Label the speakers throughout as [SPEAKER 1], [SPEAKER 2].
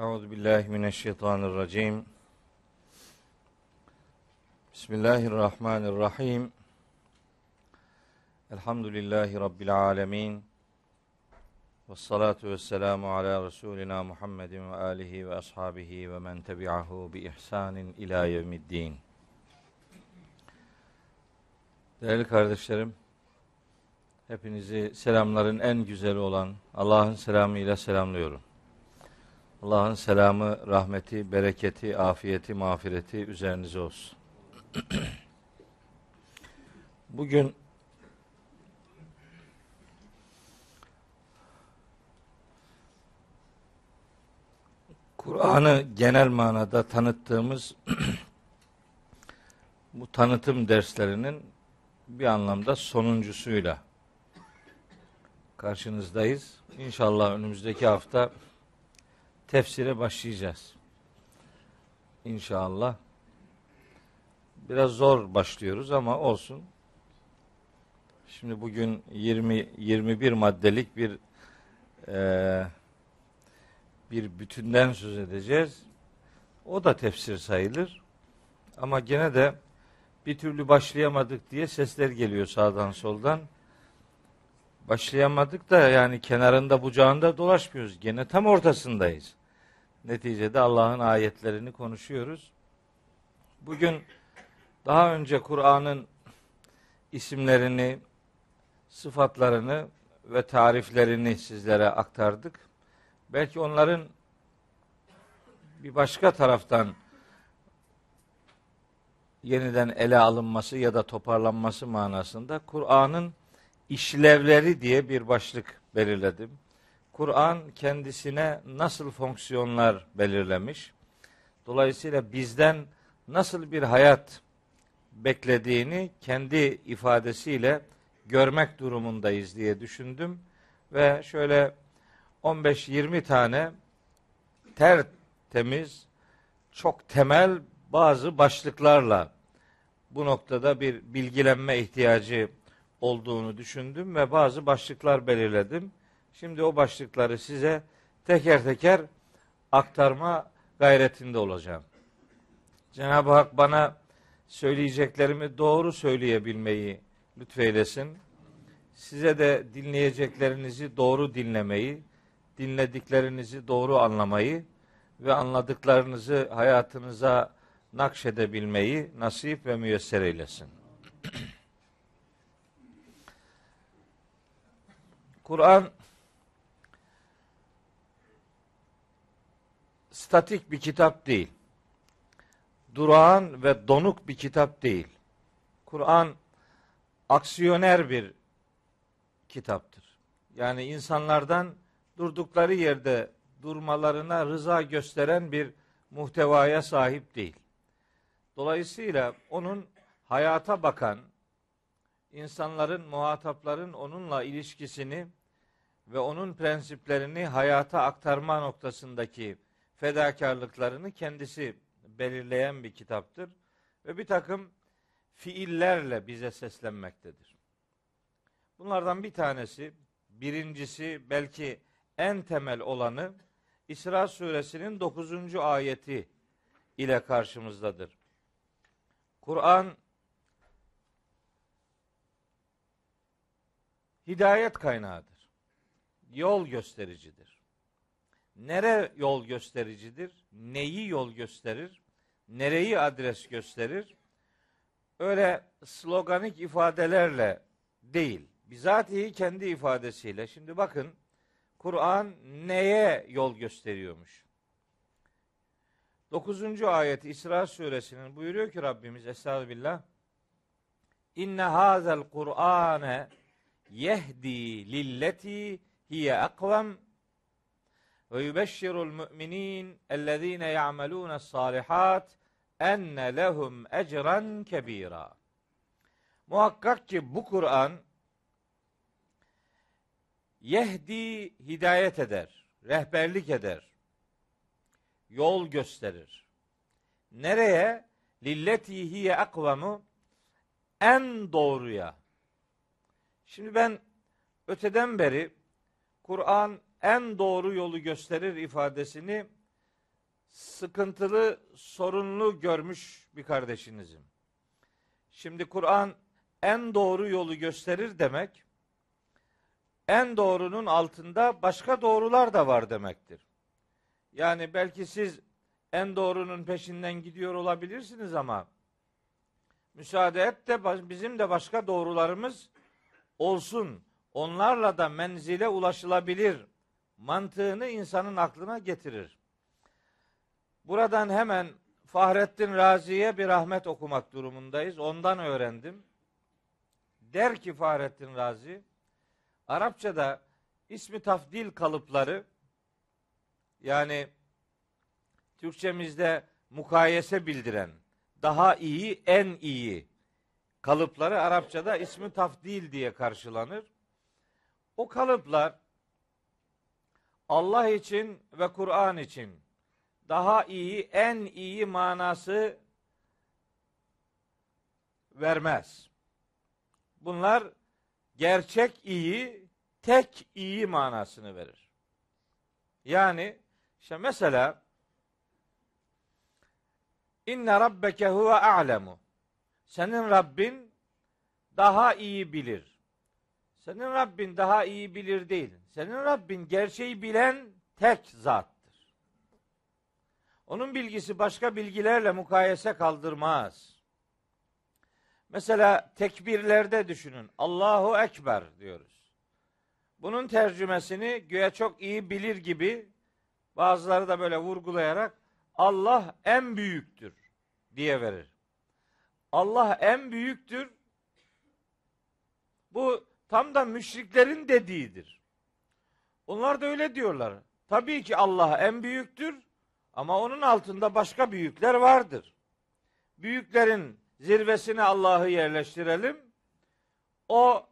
[SPEAKER 1] Euzu billahi mineşşeytanirracim. Bismillahirrahmanirrahim. Elhamdülillahi rabbil alamin. Ves salatu vesselamu ala Resulina Muhammedin ve alihi ve ashabihi ve men tebi'ahu bi ihsanin ila yevmiddin. Değerli kardeşlerim, hepinizi selamların en güzeli olan Allah'ın selamıyla selamlıyorum. Allah'ın selamı, rahmeti, bereketi, afiyeti, mağfireti üzerinize olsun. Bugün Kur'an'ı genel manada tanıttığımız bu tanıtım derslerinin bir anlamda sonuncusuyla karşınızdayız. İnşallah önümüzdeki hafta tefsire başlayacağız. İnşallah. Biraz zor başlıyoruz ama olsun. Şimdi bugün 20 21 maddelik bir e, bir bütünden söz edeceğiz. O da tefsir sayılır. Ama gene de bir türlü başlayamadık diye sesler geliyor sağdan soldan. Başlayamadık da yani kenarında bucağında dolaşmıyoruz. Gene tam ortasındayız. Neticede Allah'ın ayetlerini konuşuyoruz. Bugün daha önce Kur'an'ın isimlerini, sıfatlarını ve tariflerini sizlere aktardık. Belki onların bir başka taraftan yeniden ele alınması ya da toparlanması manasında Kur'an'ın işlevleri diye bir başlık belirledim. Kur'an kendisine nasıl fonksiyonlar belirlemiş? Dolayısıyla bizden nasıl bir hayat beklediğini kendi ifadesiyle görmek durumundayız diye düşündüm ve şöyle 15-20 tane tertemiz, çok temel bazı başlıklarla bu noktada bir bilgilenme ihtiyacı olduğunu düşündüm ve bazı başlıklar belirledim. Şimdi o başlıkları size teker teker aktarma gayretinde olacağım. Cenab-ı Hak bana söyleyeceklerimi doğru söyleyebilmeyi lütfeylesin. Size de dinleyeceklerinizi doğru dinlemeyi, dinlediklerinizi doğru anlamayı ve anladıklarınızı hayatınıza nakşedebilmeyi nasip ve müyesser eylesin. Kur'an statik bir kitap değil. Durağan ve donuk bir kitap değil. Kur'an aksiyoner bir kitaptır. Yani insanlardan durdukları yerde durmalarına rıza gösteren bir muhtevaya sahip değil. Dolayısıyla onun hayata bakan, insanların, muhatapların onunla ilişkisini ve onun prensiplerini hayata aktarma noktasındaki fedakarlıklarını kendisi belirleyen bir kitaptır. Ve bir takım fiillerle bize seslenmektedir. Bunlardan bir tanesi, birincisi belki en temel olanı İsra suresinin 9. ayeti ile karşımızdadır. Kur'an hidayet kaynağıdır. Yol göstericidir. Nere yol göstericidir? Neyi yol gösterir? Nereyi adres gösterir? Öyle sloganik ifadelerle değil. Bizatihi kendi ifadesiyle. Şimdi bakın Kur'an neye yol gösteriyormuş? 9. ayet İsra suresinin buyuruyor ki Rabbimiz Estağfirullah İnne hazel Kur'ane yehdi lilleti hiye akvem ve yubeşşirul müminin ellezine ya'melune salihat enne lehum ecran kebira. Muhakkak ki bu Kur'an yehdi hidayet eder, rehberlik eder, yol gösterir. Nereye? Lilleti hiye akvamu en doğruya. Şimdi ben öteden beri Kur'an en doğru yolu gösterir ifadesini sıkıntılı, sorunlu görmüş bir kardeşinizim. Şimdi Kur'an en doğru yolu gösterir demek, en doğrunun altında başka doğrular da var demektir. Yani belki siz en doğrunun peşinden gidiyor olabilirsiniz ama müsaade et de bizim de başka doğrularımız olsun. Onlarla da menzile ulaşılabilir mantığını insanın aklına getirir. Buradan hemen Fahrettin Razi'ye bir rahmet okumak durumundayız. Ondan öğrendim. Der ki Fahrettin Razi, Arapçada ismi tafdil kalıpları yani Türkçemizde mukayese bildiren, daha iyi, en iyi kalıpları Arapçada ismi tafdil diye karşılanır. O kalıplar Allah için ve Kur'an için daha iyi, en iyi manası vermez. Bunlar gerçek iyi, tek iyi manasını verir. Yani işte mesela İnne rabbeke huve a'lemu. Senin Rabbin daha iyi bilir. Senin Rabbin daha iyi bilir değil. Senin Rabbin gerçeği bilen tek zattır. Onun bilgisi başka bilgilerle mukayese kaldırmaz. Mesela tekbirlerde düşünün. Allahu Ekber diyoruz. Bunun tercümesini güya çok iyi bilir gibi bazıları da böyle vurgulayarak Allah en büyüktür diye verir. Allah en büyüktür. Bu tam da müşriklerin dediğidir. Onlar da öyle diyorlar. Tabii ki Allah en büyüktür ama onun altında başka büyükler vardır. Büyüklerin zirvesine Allah'ı yerleştirelim. O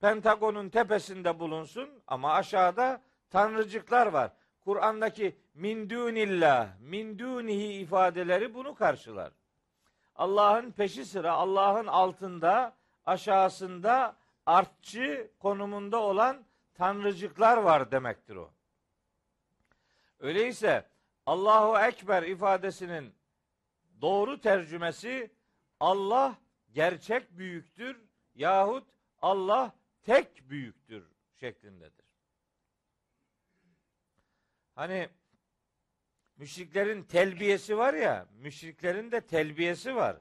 [SPEAKER 1] Pentagon'un tepesinde bulunsun ama aşağıda tanrıcıklar var. Kur'an'daki min dunillah, min dunihi ifadeleri bunu karşılar. Allah'ın peşi sıra, Allah'ın altında, aşağısında artçı konumunda olan tanrıcıklar var demektir o. Öyleyse Allahu Ekber ifadesinin doğru tercümesi Allah gerçek büyüktür yahut Allah tek büyüktür şeklindedir. Hani müşriklerin telbiyesi var ya, müşriklerin de telbiyesi var.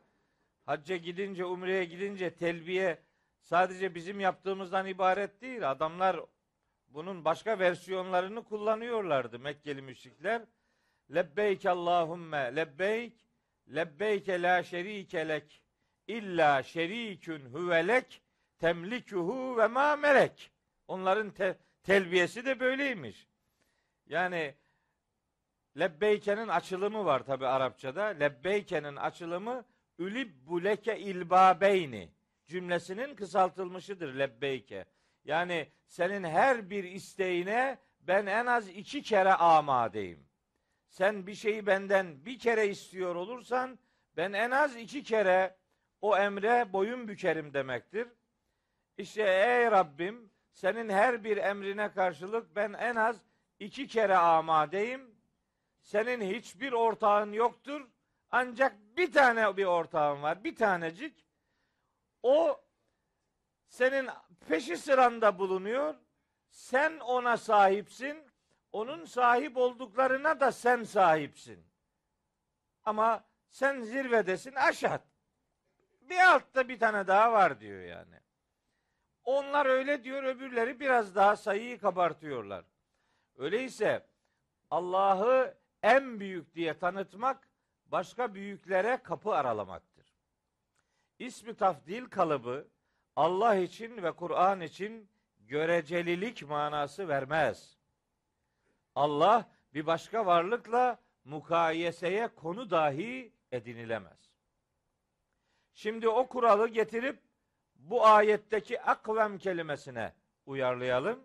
[SPEAKER 1] Hacca gidince, umreye gidince telbiye sadece bizim yaptığımızdan ibaret değil. Adamlar bunun başka versiyonlarını kullanıyorlardı Mekkeli müşrikler. Lebbeyk Allahumme lebbeyk lebbeyke la şerike lek illa şerikün huvelek temlikuhu ve ma melek. Onların te- telbiyesi de böyleymiş. Yani lebbeyke'nin açılımı var tabi Arapçada. Lebbeyke'nin açılımı ülibbuleke ilbabeyni cümlesinin kısaltılmışıdır lebbeyke. Yani senin her bir isteğine ben en az iki kere amadeyim. Sen bir şeyi benden bir kere istiyor olursan ben en az iki kere o emre boyun bükerim demektir. İşte ey Rabbim senin her bir emrine karşılık ben en az iki kere amadeyim. Senin hiçbir ortağın yoktur. Ancak bir tane bir ortağın var. Bir tanecik. O senin peşi sıranda bulunuyor. Sen ona sahipsin. Onun sahip olduklarına da sen sahipsin. Ama sen zirvedesin aşağı. Bir altta bir tane daha var diyor yani. Onlar öyle diyor, öbürleri biraz daha sayıyı kabartıyorlar. Öyleyse Allah'ı en büyük diye tanıtmak başka büyüklere kapı aralamaktır. İsmi tafdil kalıbı Allah için ve Kur'an için görecelilik manası vermez. Allah bir başka varlıkla mukayeseye konu dahi edinilemez. Şimdi o kuralı getirip bu ayetteki akvem kelimesine uyarlayalım.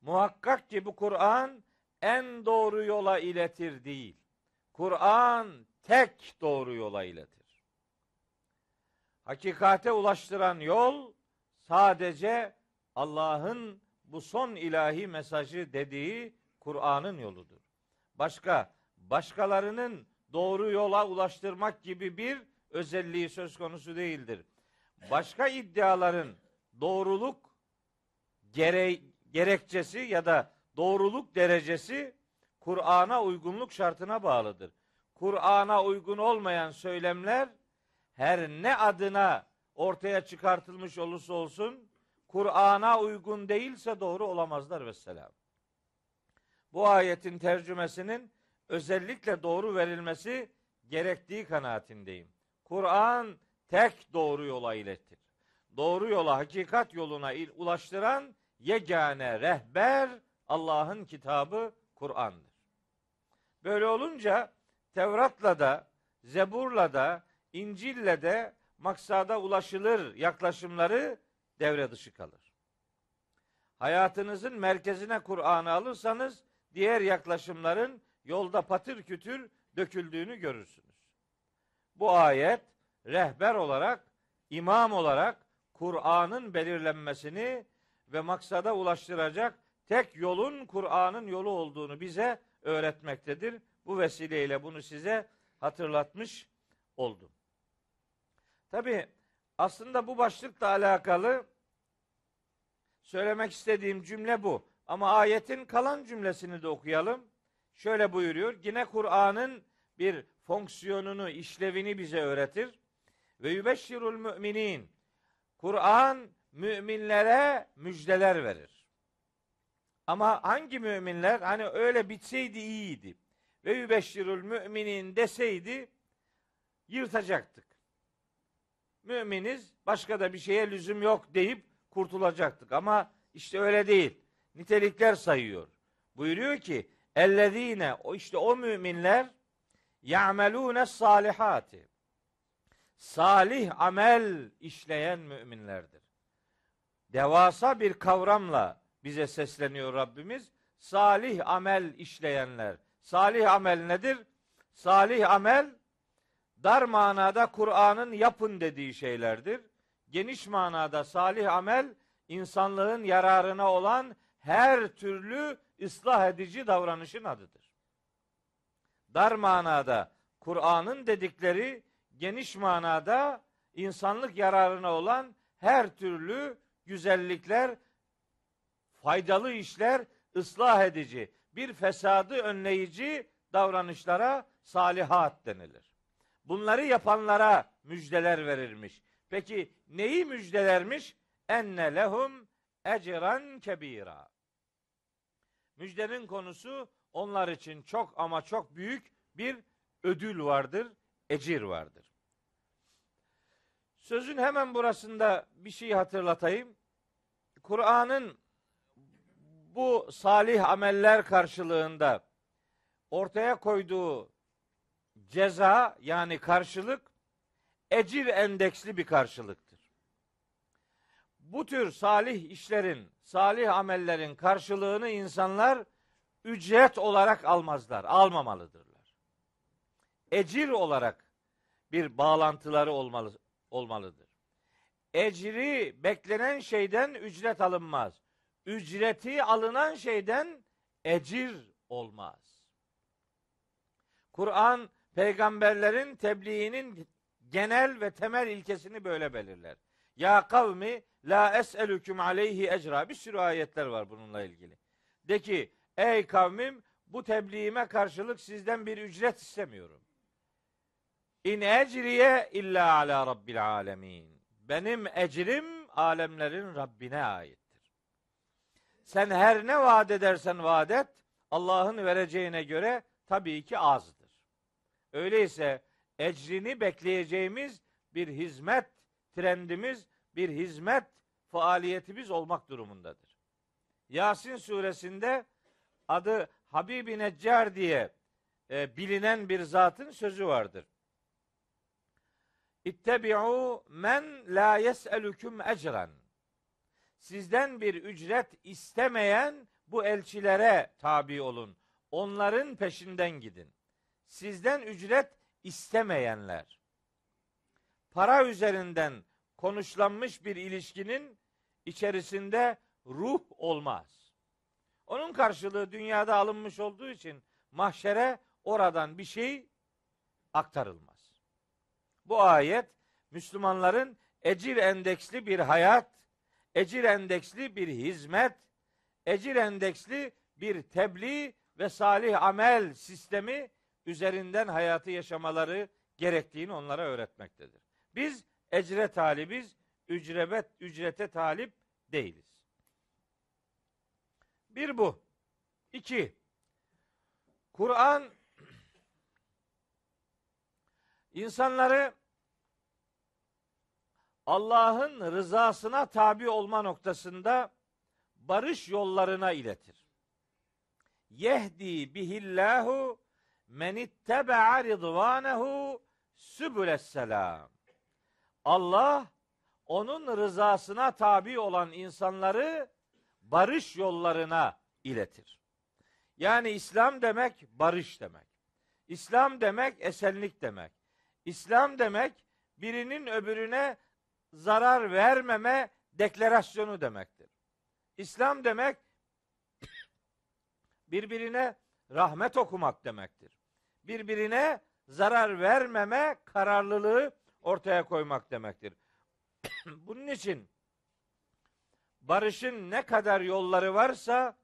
[SPEAKER 1] Muhakkak ki bu Kur'an en doğru yola iletir değil. Kur'an tek doğru yola iletir. Hakikate ulaştıran yol sadece Allah'ın bu son ilahi mesajı dediği Kur'an'ın yoludur. Başka başkalarının doğru yola ulaştırmak gibi bir özelliği söz konusu değildir. Başka iddiaların doğruluk gere gerekçesi ya da doğruluk derecesi Kur'an'a uygunluk şartına bağlıdır. Kur'an'a uygun olmayan söylemler her ne adına ortaya çıkartılmış olursa olsun Kur'an'a uygun değilse doğru olamazlar vesselam. Bu ayetin tercümesinin özellikle doğru verilmesi gerektiği kanaatindeyim. Kur'an tek doğru yola iletir. Doğru yola, hakikat yoluna ulaştıran yegane rehber Allah'ın kitabı Kur'an'dır. Böyle olunca Tevrat'la da, Zebur'la da, İncil'le de maksada ulaşılır yaklaşımları devre dışı kalır. Hayatınızın merkezine Kur'an'ı alırsanız diğer yaklaşımların yolda patır kütür döküldüğünü görürsünüz. Bu ayet rehber olarak, imam olarak Kur'an'ın belirlenmesini ve maksada ulaştıracak tek yolun Kur'an'ın yolu olduğunu bize öğretmektedir. Bu vesileyle bunu size hatırlatmış oldum. Tabi aslında bu başlıkla alakalı söylemek istediğim cümle bu. Ama ayetin kalan cümlesini de okuyalım. Şöyle buyuruyor. Yine Kur'an'ın bir fonksiyonunu, işlevini bize öğretir. Ve yübeşşirul müminin. Kur'an müminlere müjdeler verir. Ama hangi müminler? Hani öyle bitseydi iyiydi. Ve yübeşşirul müminin deseydi yırtacaktık. Müminiz başka da bir şeye lüzum yok deyip kurtulacaktık. Ama işte öyle değil. Nitelikler sayıyor. Buyuruyor ki ellezine o işte o müminler ya'melune salihati salih amel işleyen müminlerdir. Devasa bir kavramla bize sesleniyor Rabbimiz. Salih amel işleyenler. Salih amel nedir? Salih amel dar manada Kur'an'ın yapın dediği şeylerdir. Geniş manada salih amel insanlığın yararına olan her türlü ıslah edici davranışın adıdır. Dar manada Kur'an'ın dedikleri geniş manada insanlık yararına olan her türlü güzellikler, faydalı işler, ıslah edici, bir fesadı önleyici davranışlara salihat denilir. Bunları yapanlara müjdeler verirmiş. Peki neyi müjdelermiş? Enne lehum ecran kebira. Müjdenin konusu onlar için çok ama çok büyük bir ödül vardır, ecir vardır. Sözün hemen burasında bir şey hatırlatayım. Kur'an'ın bu salih ameller karşılığında ortaya koyduğu ceza yani karşılık ecir endeksli bir karşılıktır. Bu tür salih işlerin, salih amellerin karşılığını insanlar ücret olarak almazlar, almamalıdırlar. Ecir olarak bir bağlantıları olmalı, olmalıdır. Ecri beklenen şeyden ücret alınmaz. Ücreti alınan şeyden ecir olmaz. Kur'an peygamberlerin tebliğinin genel ve temel ilkesini böyle belirler. Ya kavmi la es'elüküm aleyhi ecra. Bir sürü ayetler var bununla ilgili. De ki ey kavmim bu tebliğime karşılık sizden bir ücret istemiyorum. İn ecriye illa ala rabbil alemin. Benim ecrim alemlerin Rabbine aittir. Sen her ne vaat edersen vaat et, Allah'ın vereceğine göre tabii ki azdır. Öyleyse ecrini bekleyeceğimiz bir hizmet trendimiz, bir hizmet faaliyetimiz olmak durumundadır. Yasin suresinde adı Habibi Neccar diye e, bilinen bir zatın sözü vardır. İttebi'u men la yes'elüküm ecran. Sizden bir ücret istemeyen bu elçilere tabi olun. Onların peşinden gidin. Sizden ücret istemeyenler. Para üzerinden konuşlanmış bir ilişkinin içerisinde ruh olmaz. Onun karşılığı dünyada alınmış olduğu için mahşere oradan bir şey aktarılmaz. Bu ayet Müslümanların ecir endeksli bir hayat, ecir endeksli bir hizmet, ecir endeksli bir tebliğ ve salih amel sistemi üzerinden hayatı yaşamaları gerektiğini onlara öğretmektedir. Biz ecre talibiz, ücrebet, ücrete talip değiliz. Bir bu. İki, Kur'an insanları Allah'ın rızasına tabi olma noktasında barış yollarına iletir. Yehdi bihillahu men ittebe'a ridvanehu sübülesselam. Allah onun rızasına tabi olan insanları barış yollarına iletir. Yani İslam demek barış demek. İslam demek esenlik demek. İslam demek birinin öbürüne zarar vermeme deklarasyonu demektir. İslam demek birbirine rahmet okumak demektir. Birbirine zarar vermeme kararlılığı ortaya koymak demektir. Bunun için barışın ne kadar yolları varsa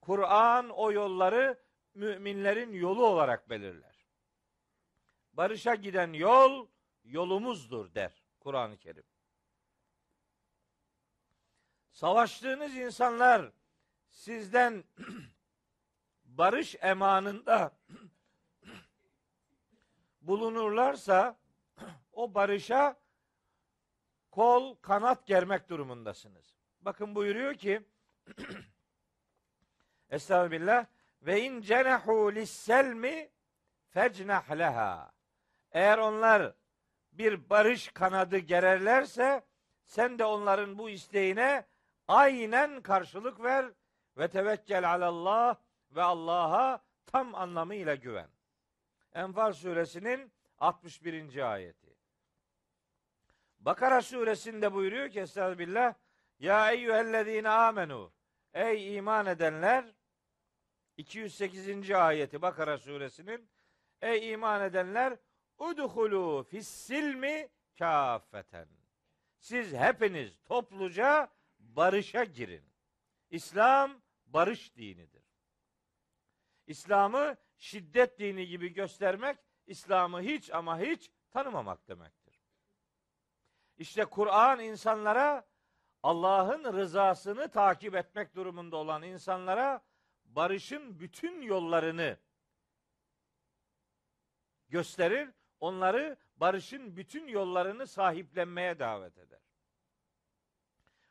[SPEAKER 1] Kur'an o yolları müminlerin yolu olarak belirler. Barışa giden yol yolumuzdur der Kur'an-ı Kerim. Savaştığınız insanlar sizden barış emanında bulunurlarsa o barışa kol kanat germek durumundasınız. Bakın buyuruyor ki Estağfirullah ve in cenahu lisselmi fecnah leha. Eğer onlar bir barış kanadı gererlerse sen de onların bu isteğine aynen karşılık ver ve tevekkel alallah ve Allah'a tam anlamıyla güven. Enfal suresinin 61. ayeti. Bakara suresinde buyuruyor ki Estağfirullah Ya eyyühellezine amenu Ey iman edenler 208. ayeti Bakara suresinin Ey iman edenler udhulu fissilmi kafeten. Siz hepiniz topluca barışa girin. İslam barış dinidir. İslam'ı şiddet dini gibi göstermek, İslam'ı hiç ama hiç tanımamak demektir. İşte Kur'an insanlara Allah'ın rızasını takip etmek durumunda olan insanlara barışın bütün yollarını gösterir, onları barışın bütün yollarını sahiplenmeye davet eder.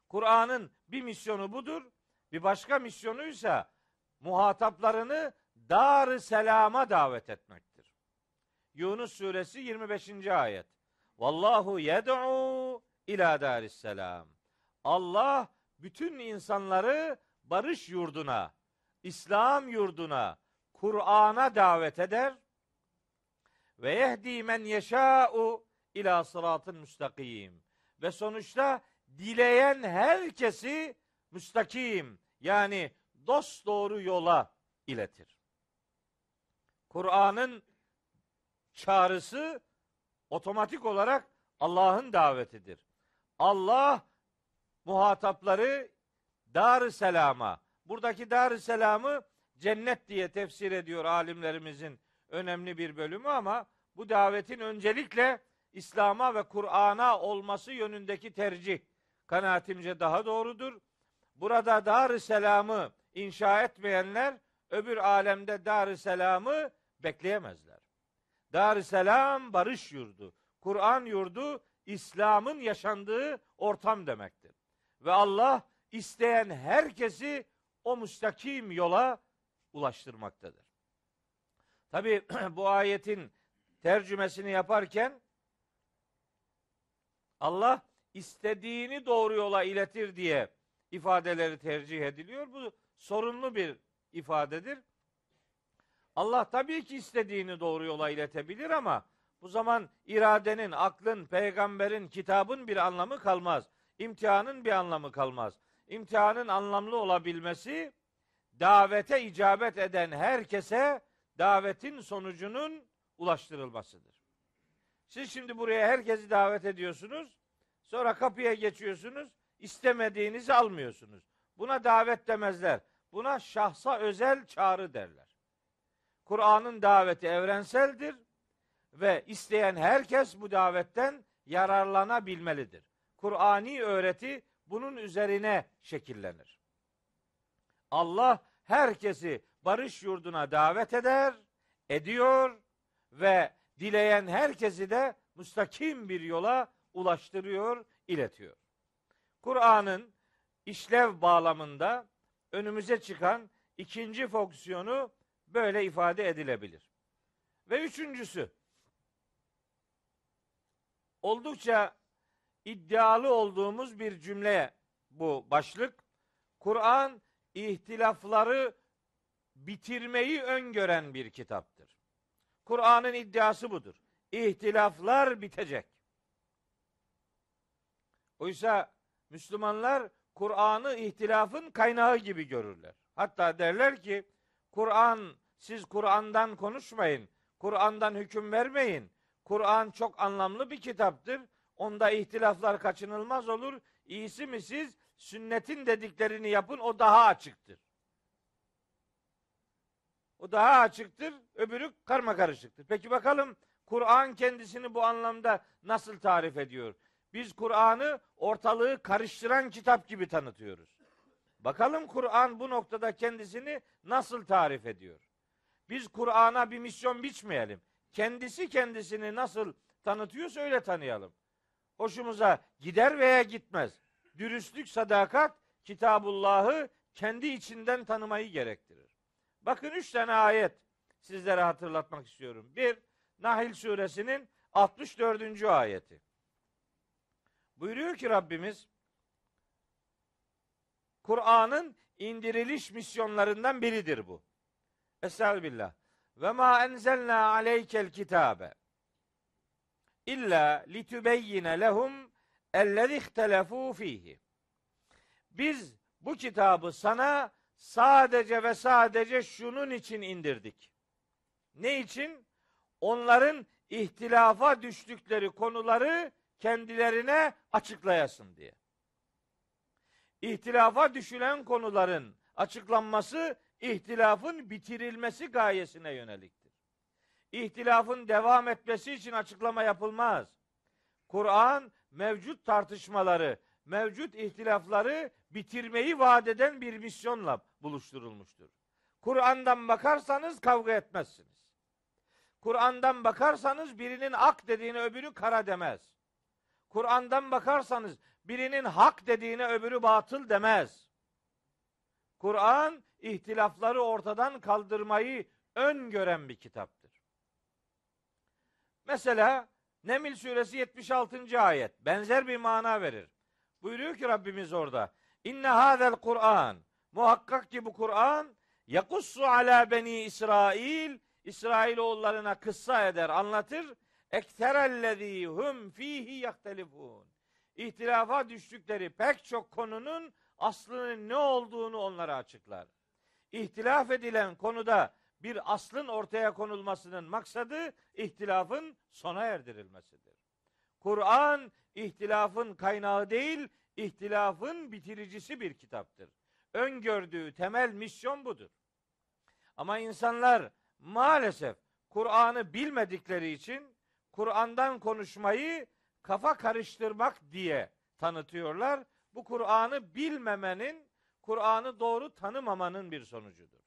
[SPEAKER 1] Kur'an'ın bir misyonu budur. Bir başka misyonu ise muhataplarını dar selama davet etmektir. Yunus suresi 25. ayet. Vallahu yed'u ila daris selam. Allah bütün insanları barış yurduna, İslam yurduna, Kur'an'a davet eder ve yehdi men yeşâ'u ila sıratın müstakim. Ve sonuçta dileyen herkesi müstakim yani dost doğru yola iletir. Kur'an'ın çağrısı otomatik olarak Allah'ın davetidir. Allah muhatapları dar selama. Buradaki dar selamı cennet diye tefsir ediyor alimlerimizin önemli bir bölümü ama bu davetin öncelikle İslam'a ve Kur'an'a olması yönündeki tercih kanaatimce daha doğrudur. Burada dar selamı inşa etmeyenler öbür alemde dar selamı bekleyemezler. Dar selam barış yurdu. Kur'an yurdu İslam'ın yaşandığı ortam demektir. Ve Allah isteyen herkesi o müstakim yola ulaştırmaktadır. Tabi bu ayetin tercümesini yaparken Allah istediğini doğru yola iletir diye ifadeleri tercih ediliyor. Bu sorunlu bir ifadedir. Allah tabii ki istediğini doğru yola iletebilir ama bu zaman iradenin, aklın, peygamberin, kitabın bir anlamı kalmaz. İmtihanın bir anlamı kalmaz. İmtihanın anlamlı olabilmesi davete icabet eden herkese davetin sonucunun ulaştırılmasıdır. Siz şimdi buraya herkesi davet ediyorsunuz. Sonra kapıya geçiyorsunuz. istemediğinizi almıyorsunuz. Buna davet demezler. Buna şahsa özel çağrı derler. Kur'an'ın daveti evrenseldir ve isteyen herkes bu davetten yararlanabilmelidir. Kur'ani öğreti bunun üzerine şekillenir. Allah herkesi barış yurduna davet eder, ediyor ve dileyen herkesi de müstakim bir yola ulaştırıyor, iletiyor. Kur'an'ın işlev bağlamında önümüze çıkan ikinci fonksiyonu böyle ifade edilebilir. Ve üçüncüsü, oldukça iddialı olduğumuz bir cümle bu başlık. Kur'an ihtilafları bitirmeyi öngören bir kitaptır. Kur'an'ın iddiası budur. İhtilaflar bitecek. Oysa Müslümanlar Kur'an'ı ihtilafın kaynağı gibi görürler. Hatta derler ki Kur'an siz Kur'an'dan konuşmayın. Kur'an'dan hüküm vermeyin. Kur'an çok anlamlı bir kitaptır. Onda ihtilaflar kaçınılmaz olur. İyisi mi siz sünnetin dediklerini yapın o daha açıktır. O daha açıktır, öbürü karma karışıktır. Peki bakalım Kur'an kendisini bu anlamda nasıl tarif ediyor? Biz Kur'an'ı ortalığı karıştıran kitap gibi tanıtıyoruz. Bakalım Kur'an bu noktada kendisini nasıl tarif ediyor? Biz Kur'an'a bir misyon biçmeyelim. Kendisi kendisini nasıl tanıtıyorsa öyle tanıyalım. Hoşumuza gider veya gitmez. Dürüstlük, sadakat Kitabullah'ı kendi içinden tanımayı gerektirir. Bakın üç tane ayet sizlere hatırlatmak istiyorum. Bir, Nahil suresinin 64. ayeti. Buyuruyor ki Rabbimiz Kur'an'ın indiriliş misyonlarından biridir bu. Estağfirullah. Ve ma enzelna aleykel kitabe illa litübeyyine lehum ellezî ihtelefû fihi. Biz bu kitabı sana sadece ve sadece şunun için indirdik. Ne için? Onların ihtilafa düştükleri konuları kendilerine açıklayasın diye. İhtilafa düşülen konuların açıklanması ihtilafın bitirilmesi gayesine yöneliktir. İhtilafın devam etmesi için açıklama yapılmaz. Kur'an mevcut tartışmaları, mevcut ihtilafları bitirmeyi vaat eden bir misyonla buluşturulmuştur. Kur'an'dan bakarsanız kavga etmezsiniz. Kur'an'dan bakarsanız birinin ak dediğine öbürü kara demez. Kur'an'dan bakarsanız birinin hak dediğine öbürü batıl demez. Kur'an ihtilafları ortadan kaldırmayı öngören bir kitaptır. Mesela Nemil suresi 76. ayet benzer bir mana verir. Buyuruyor ki Rabbimiz orada. İnne hadel Kur'an muhakkak ki bu Kur'an yakussu ala beni İsrail İsrail oğullarına kıssa eder, anlatır. Ekterellezî hum fihi yaktelifun. İhtilafa düştükleri pek çok konunun aslının ne olduğunu onlara açıklar. İhtilaf edilen konuda bir aslın ortaya konulmasının maksadı ihtilafın sona erdirilmesidir. Kur'an ihtilafın kaynağı değil, ihtilafın bitiricisi bir kitaptır. Öngördüğü temel misyon budur. Ama insanlar maalesef Kur'an'ı bilmedikleri için Kur'an'dan konuşmayı kafa karıştırmak diye tanıtıyorlar. Bu Kur'an'ı bilmemenin, Kur'an'ı doğru tanımamanın bir sonucudur.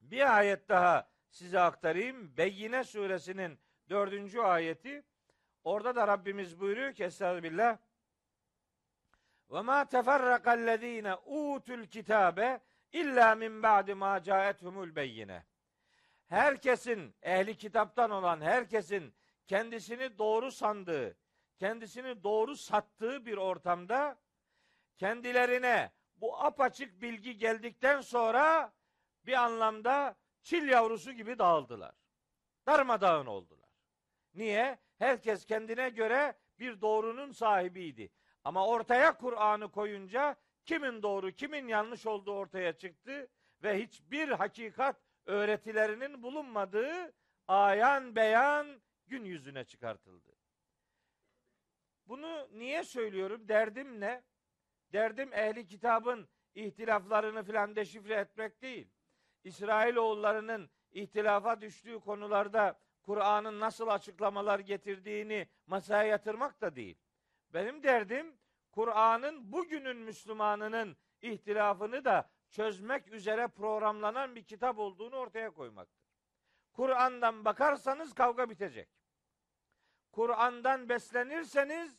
[SPEAKER 1] Bir ayet daha size aktarayım. Beyyine suresinin dördüncü ayeti. Orada da Rabbimiz buyuruyor ki Estağfirullah. Ve ma teferrakallezine utul kitabe illa min ba'di ma caethumul beyyine. Herkesin ehli kitaptan olan herkesin kendisini doğru sandığı, kendisini doğru sattığı bir ortamda kendilerine bu apaçık bilgi geldikten sonra bir anlamda çil yavrusu gibi dağıldılar. Darmadağın oldular. Niye? Herkes kendine göre bir doğrunun sahibiydi. Ama ortaya Kur'an'ı koyunca kimin doğru, kimin yanlış olduğu ortaya çıktı ve hiçbir hakikat öğretilerinin bulunmadığı ayan beyan gün yüzüne çıkartıldı. Bunu niye söylüyorum? Derdim ne? Derdim ehli kitabın ihtilaflarını filan deşifre etmek değil. İsrailoğullarının ihtilafa düştüğü konularda Kur'an'ın nasıl açıklamalar getirdiğini masaya yatırmak da değil. Benim derdim Kur'an'ın bugünün Müslümanının ihtilafını da çözmek üzere programlanan bir kitap olduğunu ortaya koymaktır. Kur'an'dan bakarsanız kavga bitecek. Kur'an'dan beslenirseniz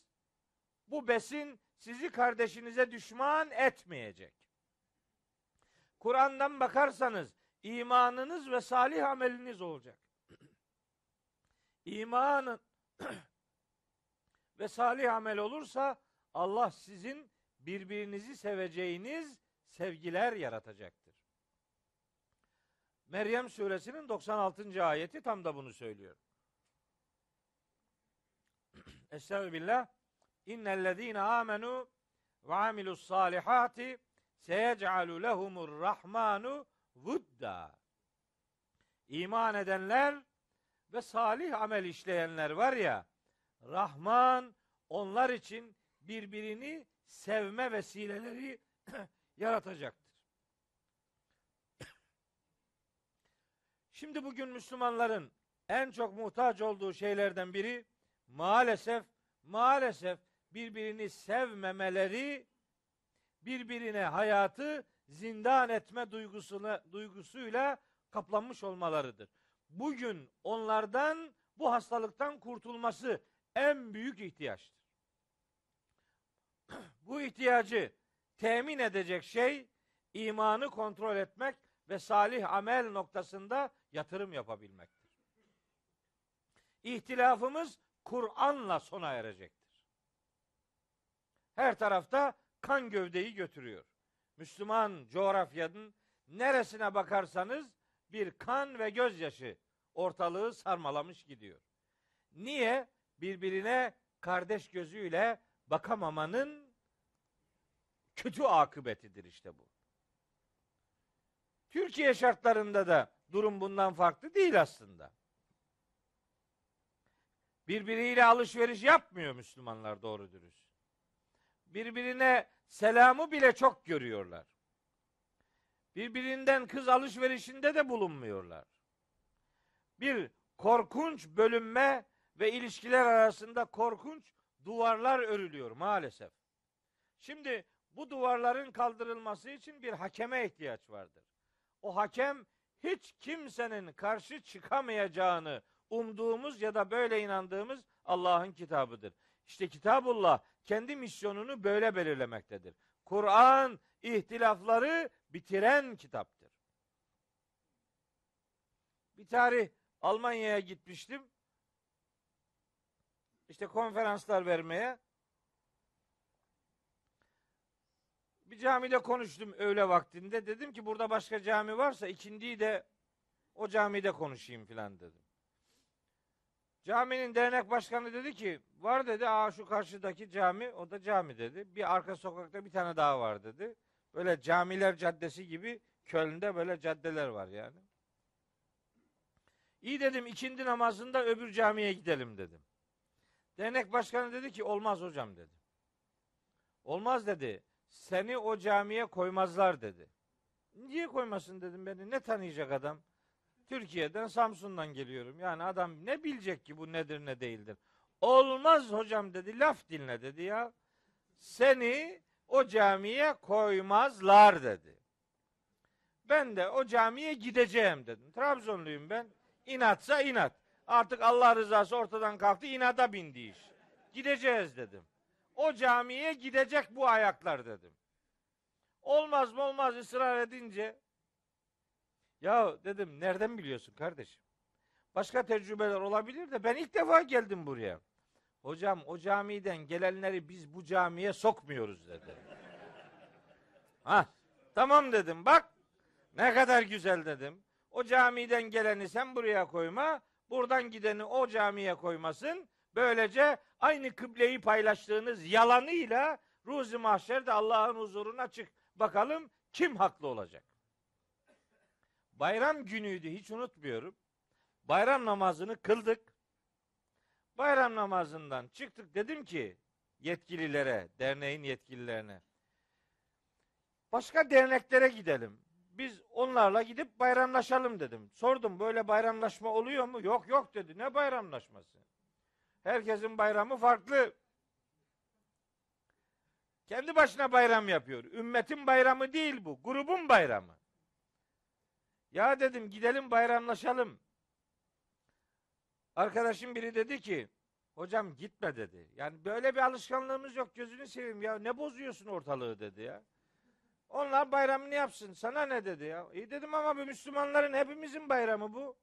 [SPEAKER 1] bu besin sizi kardeşinize düşman etmeyecek. Kur'an'dan bakarsanız imanınız ve salih ameliniz olacak. İmanın ve salih amel olursa Allah sizin birbirinizi seveceğiniz sevgiler yaratacaktır. Meryem suresinin 96. ayeti tam da bunu söylüyor. Estağfirullah. İnnellezîne amenu ve amilus salihati seyec'alu lehumur rahmanu vudda. İman edenler ve salih amel işleyenler var ya, Rahman onlar için birbirini sevme vesileleri yaratacaktır. Şimdi bugün Müslümanların en çok muhtaç olduğu şeylerden biri maalesef maalesef birbirini sevmemeleri birbirine hayatı zindan etme duygusuna duygusuyla kaplanmış olmalarıdır. Bugün onlardan bu hastalıktan kurtulması en büyük ihtiyaçtır. bu ihtiyacı temin edecek şey imanı kontrol etmek ve salih amel noktasında yatırım yapabilmektir. İhtilafımız Kur'an'la sona erecektir. Her tarafta kan gövdeyi götürüyor. Müslüman coğrafyanın neresine bakarsanız bir kan ve gözyaşı ortalığı sarmalamış gidiyor. Niye? Birbirine kardeş gözüyle bakamamanın kötü akıbetidir işte bu. Türkiye şartlarında da durum bundan farklı değil aslında. Birbiriyle alışveriş yapmıyor Müslümanlar doğru dürüst. Birbirine selamı bile çok görüyorlar. Birbirinden kız alışverişinde de bulunmuyorlar. Bir korkunç bölünme ve ilişkiler arasında korkunç duvarlar örülüyor maalesef. Şimdi bu duvarların kaldırılması için bir hakeme ihtiyaç vardır. O hakem hiç kimsenin karşı çıkamayacağını umduğumuz ya da böyle inandığımız Allah'ın kitabıdır. İşte Kitabullah kendi misyonunu böyle belirlemektedir. Kur'an ihtilafları bitiren kitaptır. Bir tarih Almanya'ya gitmiştim. İşte konferanslar vermeye. Bir camide konuştum öğle vaktinde. Dedim ki burada başka cami varsa ikindiyi de o camide konuşayım filan dedim. Caminin dernek başkanı dedi ki var dedi aa şu karşıdaki cami o da cami dedi. Bir arka sokakta bir tane daha var dedi. Böyle camiler caddesi gibi Köln'de böyle caddeler var yani. İyi dedim ikindi namazında öbür camiye gidelim dedim. Dernek başkanı dedi ki olmaz hocam dedi. Olmaz dedi. Seni o camiye koymazlar dedi. Niye koymasın dedim beni. Ne tanıyacak adam? Türkiye'den Samsun'dan geliyorum. Yani adam ne bilecek ki bu nedir ne değildir. Olmaz hocam dedi. Laf dinle dedi ya. Seni o camiye koymazlar dedi. Ben de o camiye gideceğim dedim. Trabzonluyum ben. İnatsa inat. Artık Allah rızası ortadan kalktı. inada bindi iş. Gideceğiz dedim. O camiye gidecek bu ayaklar dedim. Olmaz mı olmaz ısrar edince ya dedim nereden biliyorsun kardeşim? Başka tecrübeler olabilir de ben ilk defa geldim buraya. Hocam o camiden gelenleri biz bu camiye sokmuyoruz dedi. ha tamam dedim bak ne kadar güzel dedim. O camiden geleni sen buraya koyma. Buradan gideni o camiye koymasın. Böylece aynı kıbleyi paylaştığınız yalanıyla ruzi mahşerde Allah'ın huzuruna çık. Bakalım kim haklı olacak? Bayram günüydü hiç unutmuyorum. Bayram namazını kıldık. Bayram namazından çıktık dedim ki yetkililere, derneğin yetkililerine. Başka derneklere gidelim. Biz onlarla gidip bayramlaşalım dedim. Sordum böyle bayramlaşma oluyor mu? Yok yok dedi. Ne bayramlaşması? Herkesin bayramı farklı. Kendi başına bayram yapıyor. Ümmetin bayramı değil bu. Grubun bayramı. Ya dedim gidelim bayramlaşalım. Arkadaşım biri dedi ki hocam gitme dedi. Yani böyle bir alışkanlığımız yok gözünü seveyim ya ne bozuyorsun ortalığı dedi ya. Onlar bayramını yapsın sana ne dedi ya. İyi dedim ama bu Müslümanların hepimizin bayramı bu.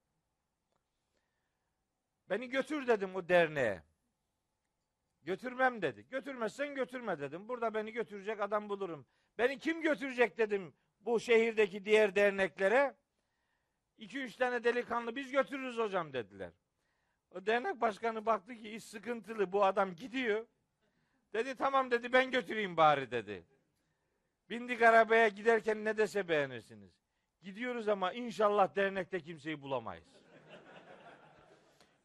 [SPEAKER 1] Beni götür dedim o derneğe. Götürmem dedi. Götürmezsen götürme dedim. Burada beni götürecek adam bulurum. Beni kim götürecek dedim bu şehirdeki diğer derneklere. İki üç tane delikanlı biz götürürüz hocam dediler. O dernek başkanı baktı ki iş sıkıntılı bu adam gidiyor. Dedi tamam dedi ben götüreyim bari dedi. Bindik arabaya giderken ne dese beğenirsiniz. Gidiyoruz ama inşallah dernekte kimseyi bulamayız.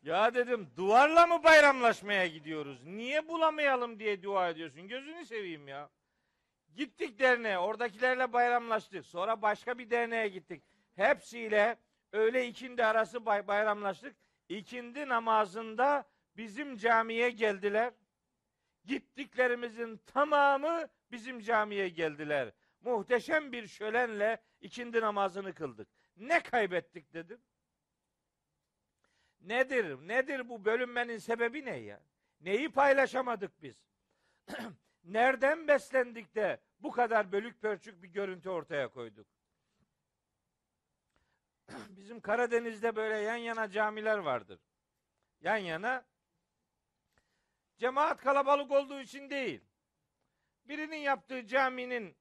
[SPEAKER 1] ya dedim duvarla mı bayramlaşmaya gidiyoruz? Niye bulamayalım diye dua ediyorsun? Gözünü seveyim ya. Gittik derneğe, oradakilerle bayramlaştık. Sonra başka bir derneğe gittik. Hepsiyle öğle ikindi arası bay- bayramlaştık. İkindi namazında bizim camiye geldiler. Gittiklerimizin tamamı bizim camiye geldiler. Muhteşem bir şölenle ikindi namazını kıldık. Ne kaybettik dedim. Nedir? Nedir bu bölünmenin sebebi ne ya? Neyi paylaşamadık biz? Nereden beslendik de bu kadar bölük pörçük bir görüntü ortaya koyduk? Bizim Karadeniz'de böyle yan yana camiler vardır. Yan yana cemaat kalabalık olduğu için değil. Birinin yaptığı caminin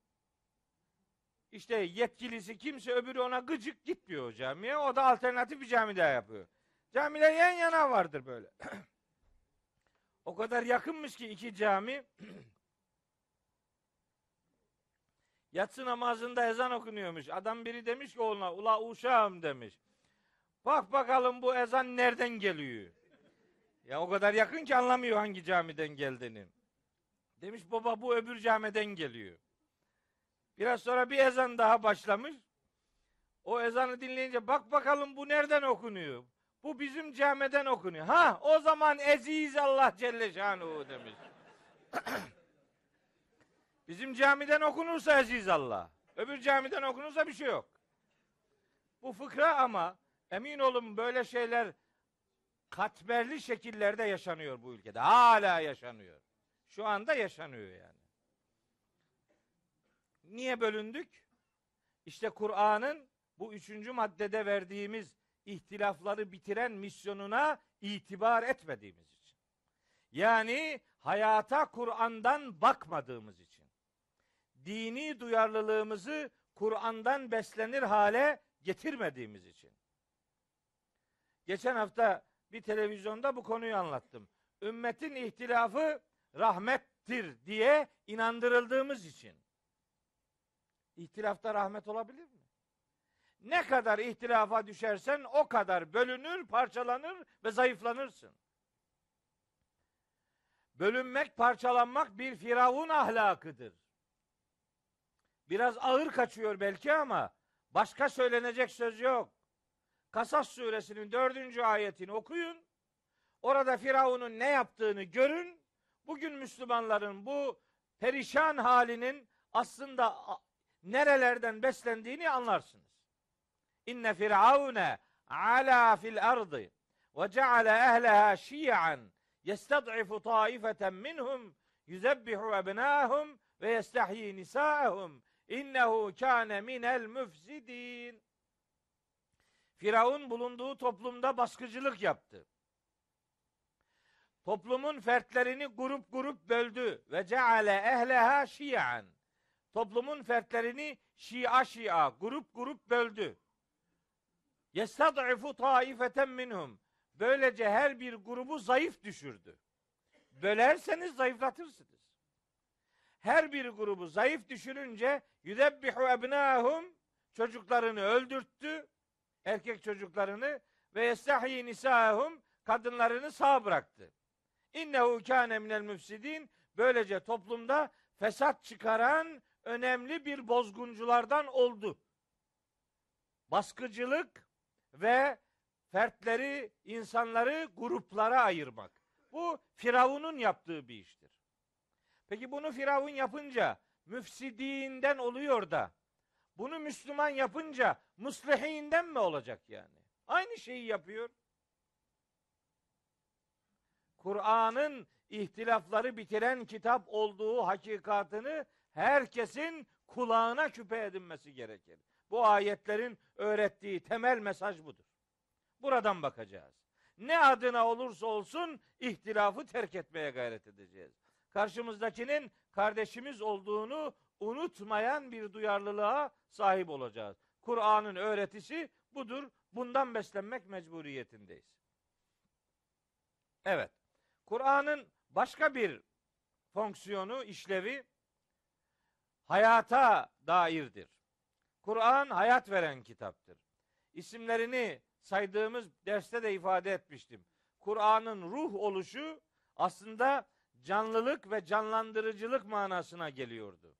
[SPEAKER 1] işte yetkilisi kimse öbürü ona gıcık gitmiyor o camiye. O da alternatif bir cami daha yapıyor. Camiler yan yana vardır böyle. o kadar yakınmış ki iki cami. Yatsı namazında ezan okunuyormuş. Adam biri demiş ki oğluna ula uşağım demiş. Bak bakalım bu ezan nereden geliyor? Ya o kadar yakın ki anlamıyor hangi camiden geldiğini. Demiş baba bu öbür camiden geliyor. Biraz sonra bir ezan daha başlamış. O ezanı dinleyince bak bakalım bu nereden okunuyor? Bu bizim camiden okunuyor. Ha o zaman eziz Allah Celle Şanuhu demiş. bizim camiden okunursa aziz Allah. Öbür camiden okunursa bir şey yok. Bu fıkra ama emin olun böyle şeyler katmerli şekillerde yaşanıyor bu ülkede. Hala yaşanıyor. Şu anda yaşanıyor yani. Niye bölündük? İşte Kur'an'ın bu üçüncü maddede verdiğimiz ihtilafları bitiren misyonuna itibar etmediğimiz için. Yani hayata Kur'an'dan bakmadığımız için. Dini duyarlılığımızı Kur'an'dan beslenir hale getirmediğimiz için. Geçen hafta bir televizyonda bu konuyu anlattım. Ümmetin ihtilafı rahmettir diye inandırıldığımız için. İhtilafta rahmet olabilir mi? Ne kadar ihtilafa düşersen o kadar bölünür, parçalanır ve zayıflanırsın. Bölünmek, parçalanmak bir firavun ahlakıdır. Biraz ağır kaçıyor belki ama başka söylenecek söz yok. Kasas suresinin dördüncü ayetini okuyun. Orada Firavun'un ne yaptığını görün. Bugün Müslümanların bu perişan halinin aslında nerelerden beslendiğini anlarsınız. İnne firavune ala fil ardı ve ceale ehleha şi'an yestad'ifu taifeten minhum yuzebbihu ebnâhum ve yestahyi nisâhum innehu kâne minel müfsidin. Firavun bulunduğu toplumda baskıcılık yaptı. Toplumun fertlerini grup grup böldü ve ceale ehleha şi'an. Toplumun fertlerini şia şia grup grup böldü. Yestad'ifu taifeten minhum. Böylece her bir grubu zayıf düşürdü. Bölerseniz zayıflatırsınız. Her bir grubu zayıf düşürünce yüzebbihu ebnahum çocuklarını öldürttü erkek çocuklarını ve yestahyi nisahum kadınlarını sağ bıraktı. İnnehu kâne minel müfsidin böylece toplumda fesat çıkaran önemli bir bozgunculardan oldu. Baskıcılık ve fertleri, insanları gruplara ayırmak. Bu Firavun'un yaptığı bir iştir. Peki bunu Firavun yapınca müfsidinden oluyor da bunu Müslüman yapınca muslihinden mi olacak yani? Aynı şeyi yapıyor. Kur'an'ın ihtilafları bitiren kitap olduğu hakikatını herkesin kulağına küpe edinmesi gerekir. Bu ayetlerin öğrettiği temel mesaj budur. Buradan bakacağız. Ne adına olursa olsun ihtilafı terk etmeye gayret edeceğiz. Karşımızdakinin kardeşimiz olduğunu unutmayan bir duyarlılığa sahip olacağız. Kur'an'ın öğretisi budur. Bundan beslenmek mecburiyetindeyiz. Evet. Kur'an'ın başka bir fonksiyonu, işlevi hayata dairdir. Kur'an hayat veren kitaptır. İsimlerini saydığımız derste de ifade etmiştim. Kur'an'ın ruh oluşu aslında canlılık ve canlandırıcılık manasına geliyordu.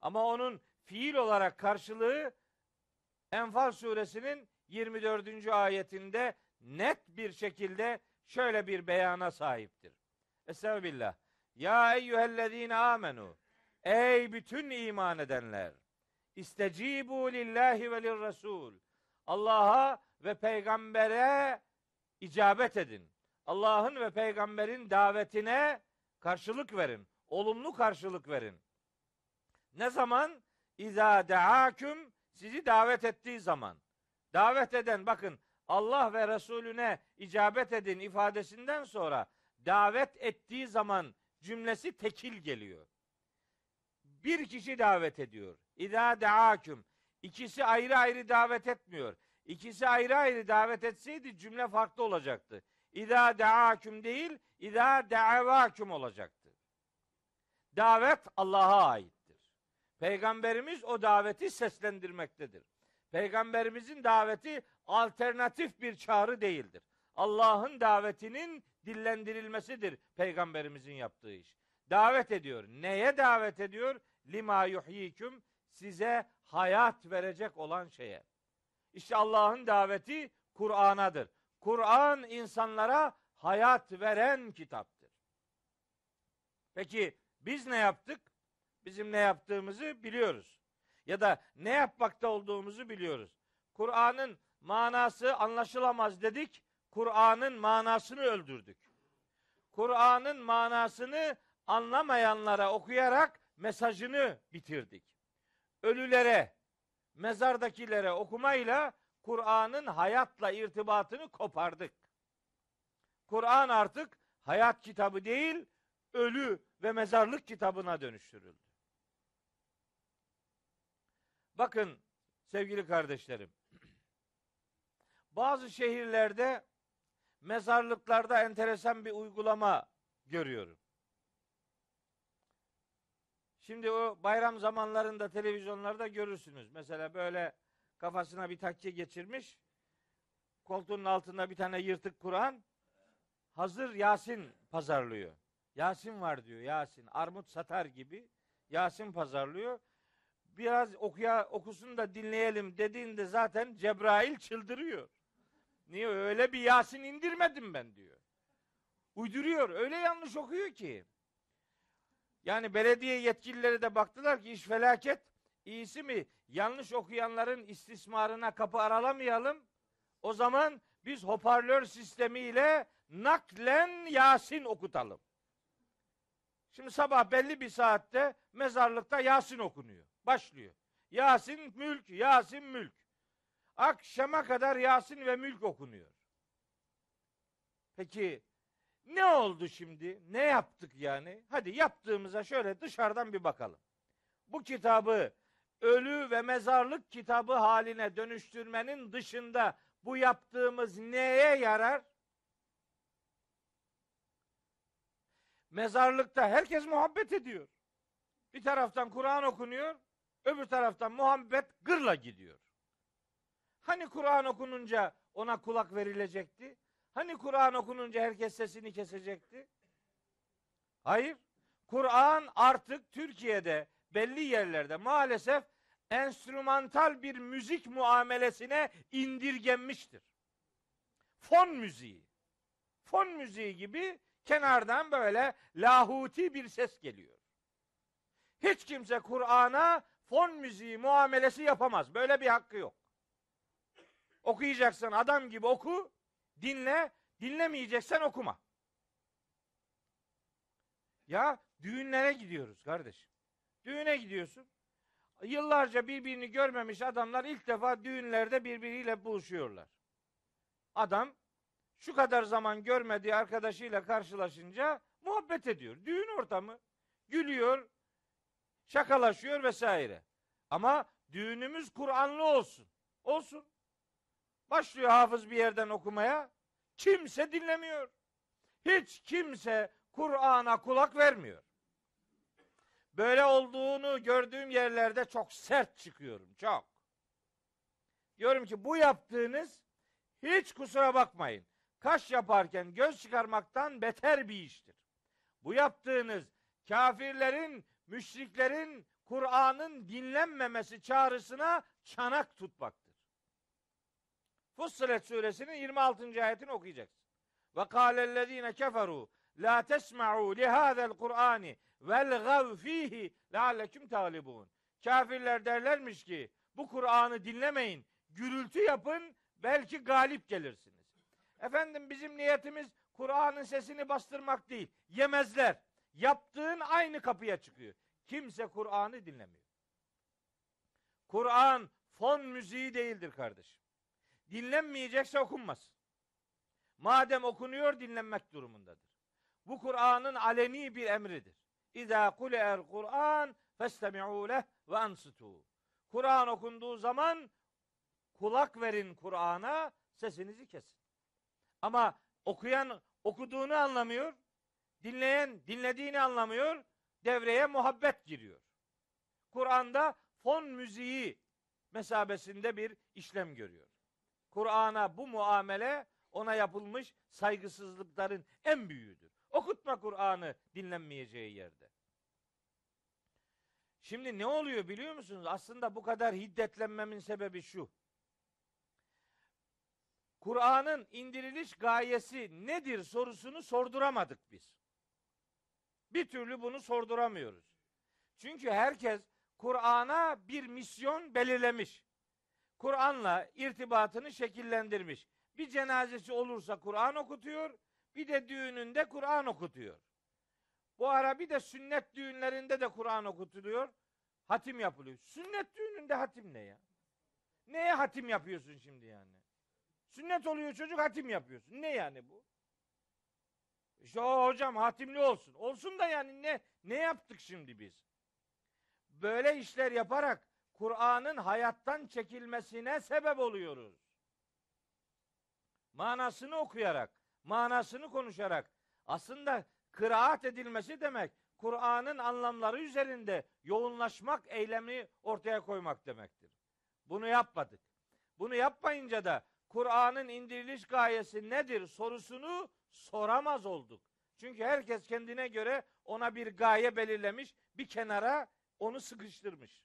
[SPEAKER 1] Ama onun fiil olarak karşılığı Enfal suresinin 24. ayetinde net bir şekilde şöyle bir beyana sahiptir. Estağfirullah. Ya eyyühellezine amenu. Ey bütün iman edenler. İstecibu lillahi ve lirrasul. Allah'a ve peygambere icabet edin. Allah'ın ve peygamberin davetine karşılık verin. Olumlu karşılık verin. Ne zaman? İza deaküm sizi davet ettiği zaman. Davet eden bakın Allah ve Resulüne icabet edin ifadesinden sonra davet ettiği zaman cümlesi tekil geliyor. Bir kişi davet ediyor. İza deaküm. İkisi ayrı ayrı davet etmiyor. İkisi ayrı ayrı davet etseydi cümle farklı olacaktı. İza deaküm değil, İza deavaküm olacaktı. Davet Allah'a aittir. Peygamberimiz o daveti seslendirmektedir. Peygamberimizin daveti alternatif bir çağrı değildir. Allah'ın davetinin dillendirilmesidir peygamberimizin yaptığı iş. Davet ediyor. Neye davet ediyor? Lima yuhyiküm size hayat verecek olan şeye. İşte Allah'ın daveti Kur'an'adır. Kur'an insanlara hayat veren kitaptır. Peki biz ne yaptık? Bizim ne yaptığımızı biliyoruz. Ya da ne yapmakta olduğumuzu biliyoruz. Kur'an'ın manası anlaşılamaz dedik. Kur'an'ın manasını öldürdük. Kur'an'ın manasını anlamayanlara okuyarak mesajını bitirdik. Ölülere, mezardakilere okumayla Kur'an'ın hayatla irtibatını kopardık. Kur'an artık hayat kitabı değil, ölü ve mezarlık kitabına dönüştürüldü. Bakın sevgili kardeşlerim. Bazı şehirlerde mezarlıklarda enteresan bir uygulama görüyorum. Şimdi o bayram zamanlarında televizyonlarda görürsünüz. Mesela böyle kafasına bir takke geçirmiş. Koltuğunun altında bir tane yırtık Kur'an. Hazır Yasin pazarlıyor. Yasin var diyor Yasin. Armut satar gibi Yasin pazarlıyor. Biraz okuya okusun da dinleyelim dediğinde zaten Cebrail çıldırıyor. Niye öyle bir Yasin indirmedim ben diyor. Uyduruyor. Öyle yanlış okuyor ki. Yani belediye yetkilileri de baktılar ki iş felaket. İyisi mi? Yanlış okuyanların istismarına kapı aralamayalım. O zaman biz hoparlör sistemiyle naklen Yasin okutalım. Şimdi sabah belli bir saatte mezarlıkta Yasin okunuyor. Başlıyor. Yasin mülk, Yasin mülk. Akşama kadar Yasin ve mülk okunuyor. Peki ne oldu şimdi? Ne yaptık yani? Hadi yaptığımıza şöyle dışarıdan bir bakalım. Bu kitabı ölü ve mezarlık kitabı haline dönüştürmenin dışında bu yaptığımız neye yarar? Mezarlıkta herkes muhabbet ediyor. Bir taraftan Kur'an okunuyor, öbür taraftan muhabbet gırla gidiyor.
[SPEAKER 2] Hani Kur'an okununca ona kulak verilecekti? Hani Kur'an okununca herkes sesini kesecekti? Hayır. Kur'an artık Türkiye'de belli yerlerde maalesef enstrümantal bir müzik muamelesine indirgenmiştir. Fon müziği. Fon müziği gibi kenardan böyle lahuti bir ses geliyor. Hiç kimse Kur'an'a fon müziği muamelesi yapamaz. Böyle bir hakkı yok. Okuyacaksın adam gibi oku, dinle, dinlemeyeceksen okuma. Ya düğünlere gidiyoruz kardeşim. Düğüne gidiyorsun. Yıllarca birbirini görmemiş adamlar ilk defa düğünlerde birbiriyle buluşuyorlar. Adam şu kadar zaman görmediği arkadaşıyla karşılaşınca muhabbet ediyor. Düğün ortamı. Gülüyor, şakalaşıyor vesaire. Ama düğünümüz Kur'anlı olsun. Olsun. Başlıyor hafız bir yerden okumaya. Kimse dinlemiyor. Hiç kimse Kur'an'a kulak vermiyor. Böyle olduğunu gördüğüm yerlerde çok sert çıkıyorum. Çok. Diyorum ki bu yaptığınız hiç kusura bakmayın. Kaş yaparken göz çıkarmaktan beter bir iştir. Bu yaptığınız kafirlerin, müşriklerin Kur'an'ın dinlenmemesi çağrısına çanak tutmaktır. Fussilet suresinin 26. ayetini okuyacaksın. Ve kâlellezîne keferû la tesma'u lihâzel Kur'ani velgav fihi lealleküm tâlibûn. Kafirler derlermiş ki bu Kur'an'ı dinlemeyin, gürültü yapın, belki galip gelirsiniz. Efendim bizim niyetimiz Kur'an'ın sesini bastırmak değil. Yemezler. Yaptığın aynı kapıya çıkıyor. Kimse Kur'an'ı dinlemiyor. Kur'an fon müziği değildir kardeşim. Dinlenmeyecekse okunmaz. Madem okunuyor dinlenmek durumundadır. Bu Kur'an'ın aleni bir emridir. İza kule'er Kur'an festemi'u leh ve ansitu. Kur'an okunduğu zaman kulak verin Kur'an'a, sesinizi kesin. Ama okuyan okuduğunu anlamıyor, dinleyen dinlediğini anlamıyor, devreye muhabbet giriyor. Kur'an'da fon müziği mesabesinde bir işlem görüyor. Kur'an'a bu muamele ona yapılmış saygısızlıkların en büyüğüdür. Okutma Kur'an'ı dinlenmeyeceği yerde. Şimdi ne oluyor biliyor musunuz? Aslında bu kadar hiddetlenmemin sebebi şu. Kur'an'ın indiriliş gayesi nedir sorusunu sorduramadık biz. Bir türlü bunu sorduramıyoruz. Çünkü herkes Kur'an'a bir misyon belirlemiş. Kur'an'la irtibatını şekillendirmiş. Bir cenazesi olursa Kur'an okutuyor, bir de düğününde Kur'an okutuyor. Bu ara bir de sünnet düğünlerinde de Kur'an okutuluyor. Hatim yapılıyor. Sünnet düğününde hatim ne ya? Neye hatim yapıyorsun şimdi yani? Sünnet oluyor çocuk hatim yapıyorsun. Ne yani bu? İşte o hocam hatimli olsun. Olsun da yani ne ne yaptık şimdi biz? Böyle işler yaparak Kur'an'ın hayattan çekilmesine sebep oluyoruz. Manasını okuyarak, manasını konuşarak aslında kıraat edilmesi demek Kur'an'ın anlamları üzerinde yoğunlaşmak eylemi ortaya koymak demektir. Bunu yapmadık. Bunu yapmayınca da Kur'an'ın indiriliş gayesi nedir sorusunu soramaz olduk. Çünkü herkes kendine göre ona bir gaye belirlemiş, bir kenara onu sıkıştırmış.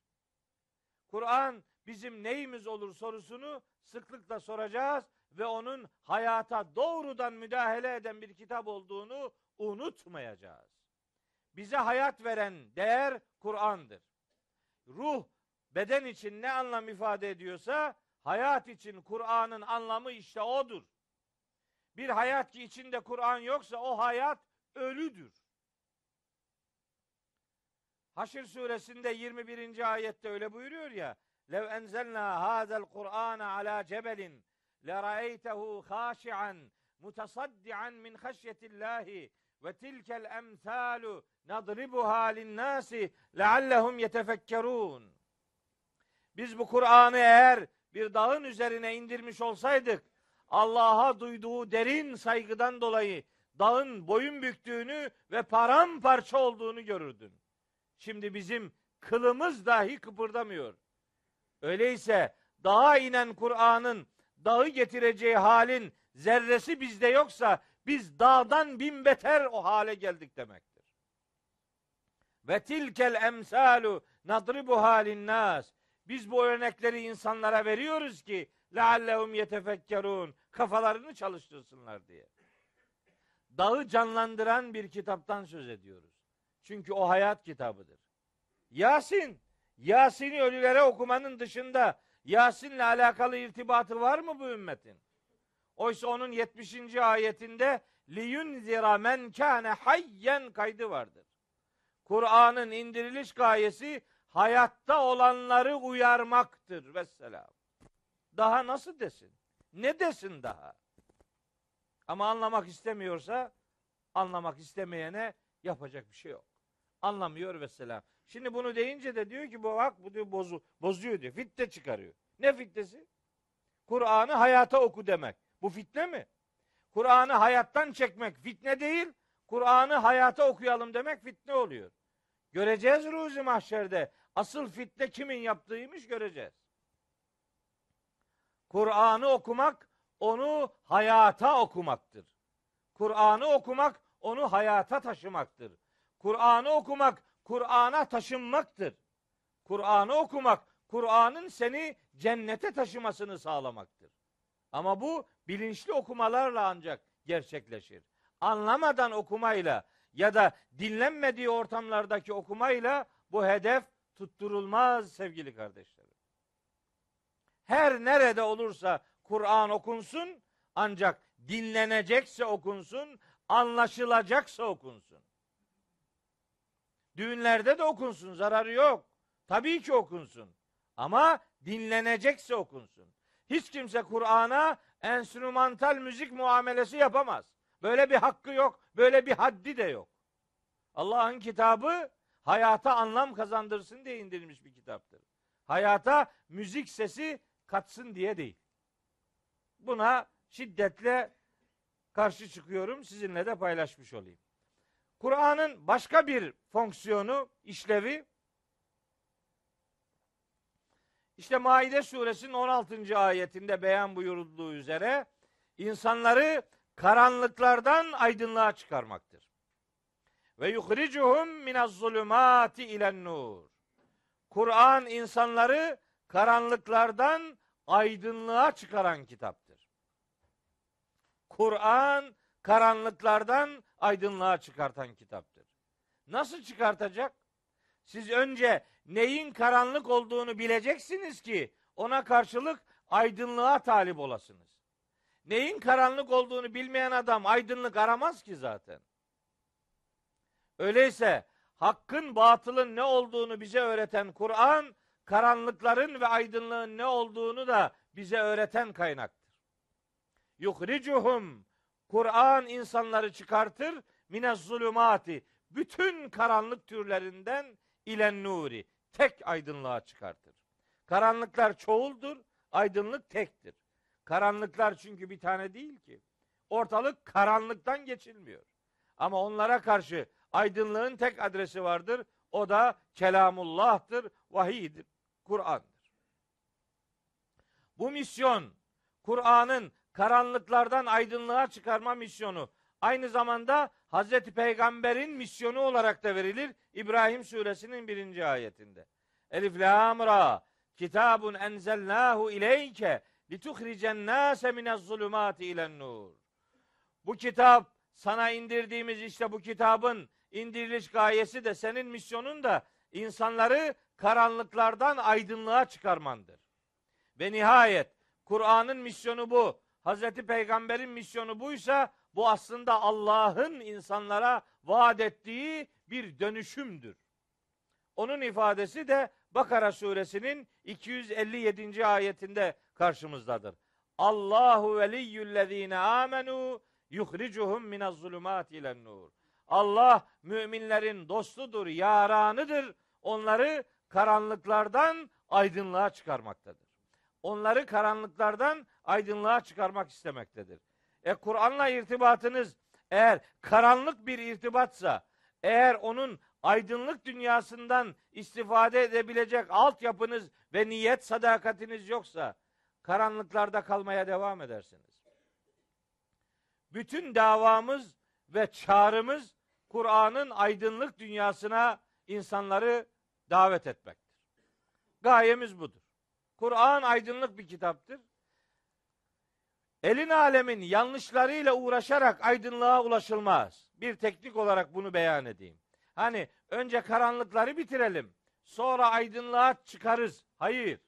[SPEAKER 2] Kur'an bizim neyimiz olur sorusunu sıklıkla soracağız ve onun hayata doğrudan müdahale eden bir kitap olduğunu unutmayacağız. Bize hayat veren değer Kur'an'dır. Ruh beden için ne anlam ifade ediyorsa hayat için Kur'an'ın anlamı işte odur. Bir hayat ki içinde Kur'an yoksa o hayat ölüdür. Haşr suresinde 21. ayette öyle buyuruyor ya. Lev enzelna hadal Kur'ana ala cebelin لَرَأَيْتَهُ خَاشِعًا مُتَصَدِّعًا مِنْ خَشْيَةِ اللّٰهِ وَتِلْكَ الْاَمْثَالُ نَضْرِبُهَا لِلنَّاسِ لَعَلَّهُمْ يَتَفَكَّرُونَ Biz bu Kur'an'ı eğer bir dağın üzerine indirmiş olsaydık, Allah'a duyduğu derin saygıdan dolayı dağın boyun büktüğünü ve paramparça olduğunu görürdün. Şimdi bizim kılımız dahi kıpırdamıyor. Öyleyse dağa inen Kur'an'ın dağı getireceği halin zerresi bizde yoksa biz dağdan bin beter o hale geldik demektir. Ve tilkel emsalu nadribu halin nas. Biz bu örnekleri insanlara veriyoruz ki leallehum yetefekkerun kafalarını çalıştırsınlar diye. Dağı canlandıran bir kitaptan söz ediyoruz. Çünkü o hayat kitabıdır. Yasin, Yasin'i ölülere okumanın dışında Yasin'le alakalı irtibatı var mı bu ümmetin? Oysa onun 70. ayetinde liyunzira men kâne hayyen kaydı vardır. Kur'an'ın indiriliş gayesi hayatta olanları uyarmaktır. Vesselam. Daha nasıl desin? Ne desin daha? Ama anlamak istemiyorsa anlamak istemeyene yapacak bir şey yok. Anlamıyor vesselam. Şimdi bunu deyince de diyor ki bu bak bu diyor bozu, bozuyor diyor. Fitne çıkarıyor. Ne fitnesi? Kur'an'ı hayata oku demek. Bu fitne mi? Kur'an'ı hayattan çekmek fitne değil. Kur'an'ı hayata okuyalım demek fitne oluyor. Göreceğiz ruzi mahşerde. Asıl fitne kimin yaptığıymış göreceğiz. Kur'an'ı okumak onu hayata okumaktır. Kur'an'ı okumak onu hayata taşımaktır. Kur'an'ı okumak Kur'an'a taşınmaktır. Kur'an'ı okumak Kur'an'ın seni cennete taşımasını sağlamaktır. Ama bu bilinçli okumalarla ancak gerçekleşir. Anlamadan okumayla ya da dinlenmediği ortamlardaki okumayla bu hedef tutturulmaz sevgili kardeşlerim. Her nerede olursa Kur'an okunsun ancak dinlenecekse okunsun, anlaşılacaksa okunsun. Düğünlerde de okunsun, zararı yok. Tabii ki okunsun. Ama dinlenecekse okunsun. Hiç kimse Kur'an'a enstrümantal müzik muamelesi yapamaz. Böyle bir hakkı yok, böyle bir haddi de yok. Allah'ın kitabı hayata anlam kazandırsın diye indirilmiş bir kitaptır. Hayata müzik sesi katsın diye değil. Buna şiddetle karşı çıkıyorum. Sizinle de paylaşmış olayım. Kur'an'ın başka bir fonksiyonu, işlevi işte Maide suresinin 16. ayetinde beyan buyurulduğu üzere insanları karanlıklardan aydınlığa çıkarmaktır. Ve yuhricuhum minez zulümati ilen nur. Kur'an insanları karanlıklardan aydınlığa çıkaran kitaptır. Kur'an karanlıklardan aydınlığa çıkartan kitaptır. Nasıl çıkartacak? Siz önce neyin karanlık olduğunu bileceksiniz ki ona karşılık aydınlığa talip olasınız. Neyin karanlık olduğunu bilmeyen adam aydınlık aramaz ki zaten. Öyleyse hakkın batılın ne olduğunu bize öğreten Kur'an, karanlıkların ve aydınlığın ne olduğunu da bize öğreten kaynaktır. Yuhricuhum Kur'an insanları çıkartır mine zulümati bütün karanlık türlerinden ilen nuri tek aydınlığa çıkartır. Karanlıklar çoğuldur, aydınlık tektir. Karanlıklar çünkü bir tane değil ki. Ortalık karanlıktan geçilmiyor. Ama onlara karşı aydınlığın tek adresi vardır. O da kelamullah'tır, vahiydir, Kur'an'dır. Bu misyon Kur'an'ın karanlıklardan aydınlığa çıkarma misyonu aynı zamanda Hazreti Peygamber'in misyonu olarak da verilir İbrahim suresinin birinci ayetinde. Elif lam ra kitabun enzelnahu ileyke lituhricen nase minez zulumati ilen nur. Bu kitap sana indirdiğimiz işte bu kitabın indiriliş gayesi de senin misyonun da insanları karanlıklardan aydınlığa çıkarmandır. Ve nihayet Kur'an'ın misyonu bu. Hazreti Peygamber'in misyonu buysa bu aslında Allah'ın insanlara vaat ettiği bir dönüşümdür. Onun ifadesi de Bakara suresinin 257. ayetinde karşımızdadır. Allahu veliyyüllezine amenu yuhricuhum minez zulümat ilen nur. Allah müminlerin dostudur, yaranıdır. Onları karanlıklardan aydınlığa çıkarmaktadır. Onları karanlıklardan aydınlığa çıkarmak istemektedir. E Kur'an'la irtibatınız eğer karanlık bir irtibatsa, eğer onun aydınlık dünyasından istifade edebilecek altyapınız ve niyet sadakatiniz yoksa karanlıklarda kalmaya devam edersiniz. Bütün davamız ve çağrımız Kur'an'ın aydınlık dünyasına insanları davet etmektir. Gayemiz budur. Kur'an aydınlık bir kitaptır. Elin alemin yanlışlarıyla uğraşarak aydınlığa ulaşılmaz. Bir teknik olarak bunu beyan edeyim. Hani önce karanlıkları bitirelim. Sonra aydınlığa çıkarız. Hayır.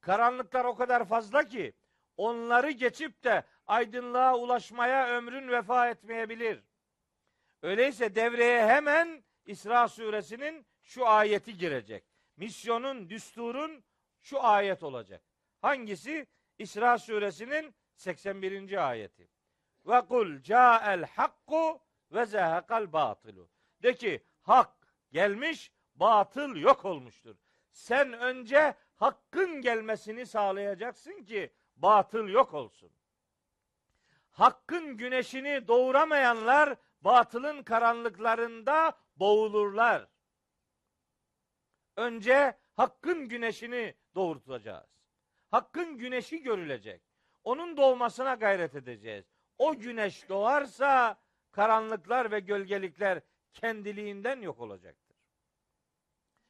[SPEAKER 2] Karanlıklar o kadar fazla ki onları geçip de aydınlığa ulaşmaya ömrün vefa etmeyebilir. Öyleyse devreye hemen İsra suresinin şu ayeti girecek. Misyonun, düsturun şu ayet olacak. Hangisi? İsra suresinin 81. ayeti. Ve kul ca'el hakku ve zehekal batılu. De ki hak gelmiş, batıl yok olmuştur. Sen önce hakkın gelmesini sağlayacaksın ki batıl yok olsun. Hakkın güneşini doğuramayanlar batılın karanlıklarında boğulurlar. Önce hakkın güneşini doğurtacağız. Hakkın güneşi görülecek. Onun doğmasına gayret edeceğiz. O güneş doğarsa karanlıklar ve gölgelikler kendiliğinden yok olacaktır.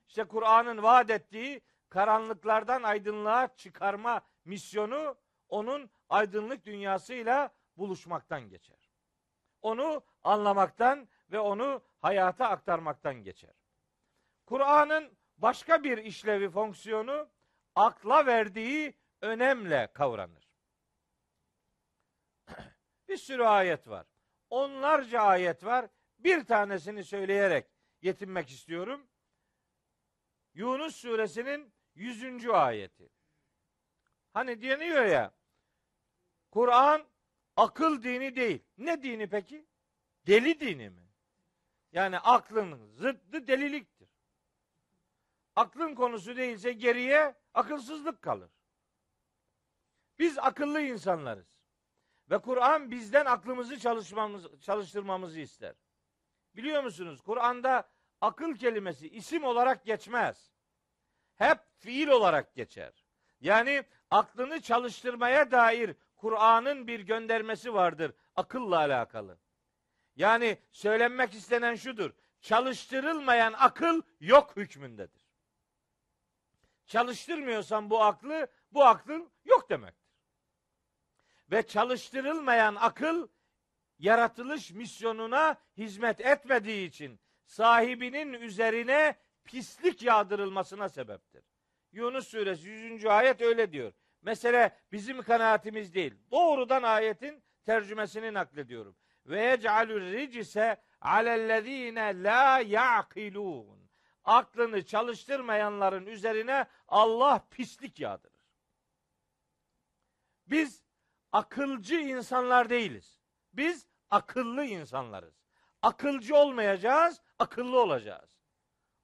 [SPEAKER 2] İşte Kur'an'ın vaat ettiği karanlıklardan aydınlığa çıkarma misyonu onun aydınlık dünyasıyla buluşmaktan geçer. Onu anlamaktan ve onu hayata aktarmaktan geçer. Kur'an'ın başka bir işlevi, fonksiyonu akla verdiği önemle kavranır. bir sürü ayet var. Onlarca ayet var. Bir tanesini söyleyerek yetinmek istiyorum. Yunus suresinin 100. ayeti. Hani deniyor ya Kur'an akıl dini değil. Ne dini peki? Deli dini mi? Yani aklın zıttı deliliktir. Aklın konusu değilse geriye akılsızlık kalır. Biz akıllı insanlarız. Ve Kur'an bizden aklımızı çalışmamız, çalıştırmamızı ister. Biliyor musunuz? Kur'an'da akıl kelimesi isim olarak geçmez. Hep fiil olarak geçer. Yani aklını çalıştırmaya dair Kur'an'ın bir göndermesi vardır akılla alakalı. Yani söylenmek istenen şudur. Çalıştırılmayan akıl yok hükmündedir. Çalıştırmıyorsan bu aklı, bu aklın yok demektir. Ve çalıştırılmayan akıl yaratılış misyonuna hizmet etmediği için sahibinin üzerine pislik yağdırılmasına sebeptir. Yunus suresi 100. ayet öyle diyor. Mesele bizim kanaatimiz değil. Doğrudan ayetin tercümesini naklediyorum. Ve yec'alur ricise alellezine la ya'kilun. Aklını çalıştırmayanların üzerine Allah pislik yağdırır. Biz akılcı insanlar değiliz. Biz akıllı insanlarız. Akılcı olmayacağız, akıllı olacağız.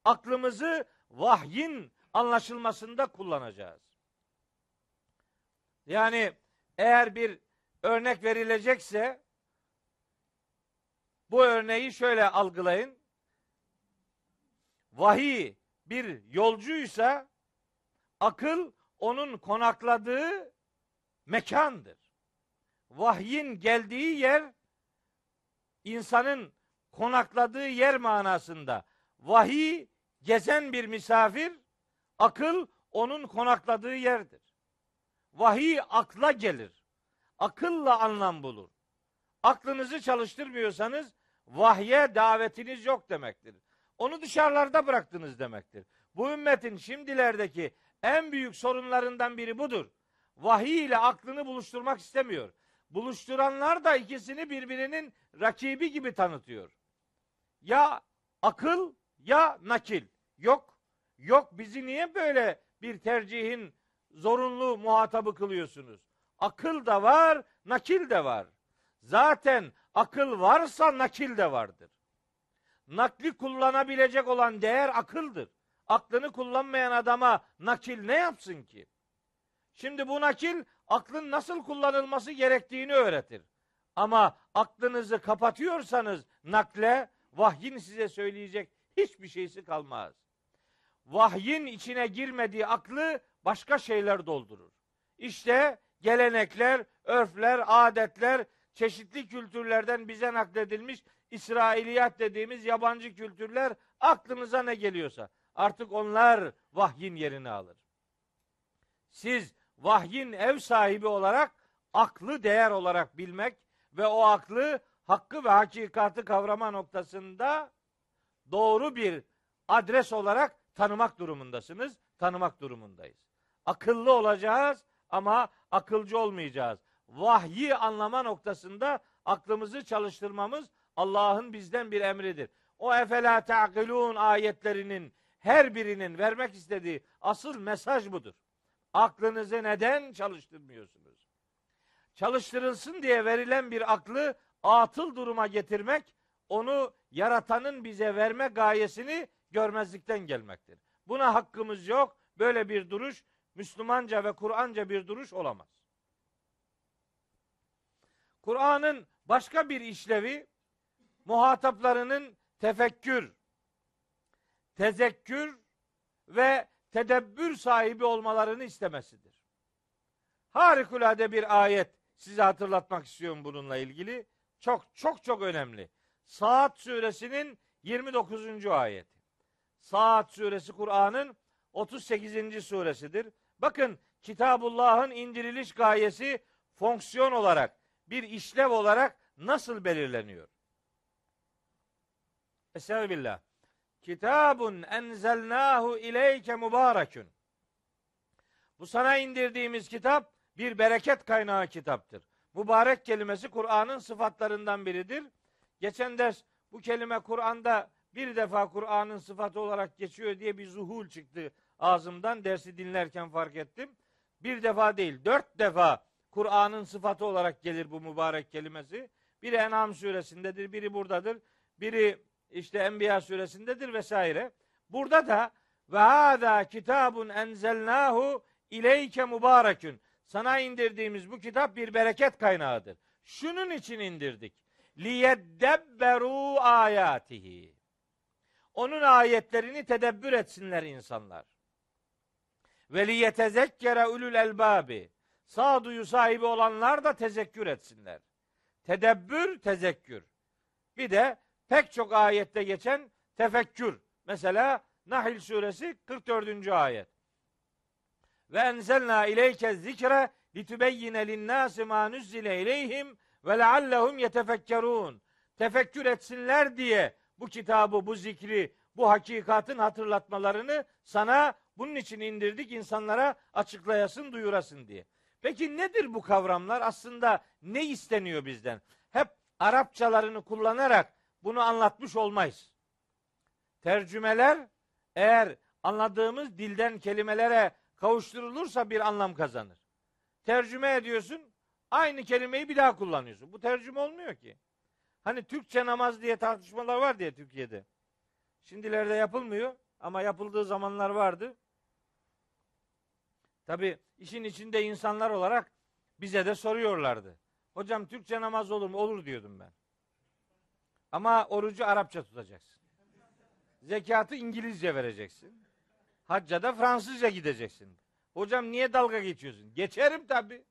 [SPEAKER 2] Aklımızı vahyin anlaşılmasında kullanacağız. Yani eğer bir örnek verilecekse bu örneği şöyle algılayın. Vahiy bir yolcuysa akıl onun konakladığı mekandır. Vahyin geldiği yer insanın konakladığı yer manasında. Vahiy gezen bir misafir, akıl onun konakladığı yerdir. Vahiy akla gelir. Akılla anlam bulur. Aklınızı çalıştırmıyorsanız vahye davetiniz yok demektir. Onu dışarılarda bıraktınız demektir. Bu ümmetin şimdilerdeki en büyük sorunlarından biri budur. Vahiy ile aklını buluşturmak istemiyor. Buluşturanlar da ikisini birbirinin rakibi gibi tanıtıyor. Ya akıl ya nakil. Yok. Yok bizi niye böyle bir tercihin zorunlu muhatabı kılıyorsunuz? Akıl da var, nakil de var. Zaten akıl varsa nakil de vardır. Nakli kullanabilecek olan değer akıldır. Aklını kullanmayan adama nakil ne yapsın ki? Şimdi bu nakil aklın nasıl kullanılması gerektiğini öğretir. Ama aklınızı kapatıyorsanız nakle vahyin size söyleyecek Hiçbir şeysi kalmaz. Vahyin içine girmediği aklı başka şeyler doldurur. İşte gelenekler, örfler, adetler, çeşitli kültürlerden bize nakledilmiş İsrailiyat dediğimiz yabancı kültürler aklınıza ne geliyorsa artık onlar vahyin yerini alır. Siz vahyin ev sahibi olarak aklı değer olarak bilmek ve o aklı hakkı ve hakikatı kavrama noktasında doğru bir adres olarak tanımak durumundasınız. Tanımak durumundayız. Akıllı olacağız ama akılcı olmayacağız. Vahyi anlama noktasında aklımızı çalıştırmamız Allah'ın bizden bir emridir. O efela ta'kilun ayetlerinin her birinin vermek istediği asıl mesaj budur. Aklınızı neden çalıştırmıyorsunuz? Çalıştırılsın diye verilen bir aklı atıl duruma getirmek, onu yaratanın bize verme gayesini görmezlikten gelmektir. Buna hakkımız yok. Böyle bir duruş Müslümanca ve Kur'anca bir duruş olamaz. Kur'an'ın başka bir işlevi muhataplarının tefekkür, tezekkür ve tedebbür sahibi olmalarını istemesidir. Harikulade bir ayet size hatırlatmak istiyorum bununla ilgili. Çok çok çok önemli. Saat suresinin 29. ayeti. Saat suresi Kur'an'ın 38. suresidir. Bakın Kitabullah'ın indiriliş gayesi fonksiyon olarak, bir işlev olarak nasıl belirleniyor? Estağfirullah. Kitabun enzelnahu ileyke mübarekün. Bu sana indirdiğimiz kitap bir bereket kaynağı kitaptır. Mübarek kelimesi Kur'an'ın sıfatlarından biridir. Geçen ders bu kelime Kur'an'da bir defa Kur'an'ın sıfatı olarak geçiyor diye bir zuhul çıktı ağzımdan. Dersi dinlerken fark ettim. Bir defa değil, dört defa Kur'an'ın sıfatı olarak gelir bu mübarek kelimesi. Biri En'am suresindedir, biri buradadır, biri işte Enbiya suresindedir vesaire. Burada da ve hâzâ kitabun enzelnâhu ileyke mübarekün. Sana indirdiğimiz bu kitap bir bereket kaynağıdır. Şunun için indirdik. Liyeddebberu ayatihi. Onun ayetlerini tedebbür etsinler insanlar. Ve liyetezekkere ulul elbabi. Sağduyu sahibi olanlar da tezekkür etsinler. Tedebbür, tezekkür. Bir de pek çok ayette geçen tefekkür. Mesela Nahil suresi 44. ayet. Ve enzelna ileyke zikre litübeyyine linnâsi mâ nuzzile ileyhim ve leallehum yetefekkerûn. Tefekkür etsinler diye bu kitabı, bu zikri, bu hakikatın hatırlatmalarını sana bunun için indirdik insanlara açıklayasın, duyurasın diye. Peki nedir bu kavramlar? Aslında ne isteniyor bizden? Hep Arapçalarını kullanarak bunu anlatmış olmayız. Tercümeler eğer anladığımız dilden kelimelere kavuşturulursa bir anlam kazanır. Tercüme ediyorsun, aynı kelimeyi bir daha kullanıyorsun. Bu tercüme olmuyor ki. Hani Türkçe namaz diye tartışmalar var diye Türkiye'de. Şimdilerde yapılmıyor ama yapıldığı zamanlar vardı. Tabi işin içinde insanlar olarak bize de soruyorlardı. Hocam Türkçe namaz olur mu? Olur diyordum ben. Ama orucu Arapça tutacaksın. Zekatı İngilizce vereceksin. Hacca da Fransızca gideceksin. Hocam niye dalga geçiyorsun? Geçerim tabi.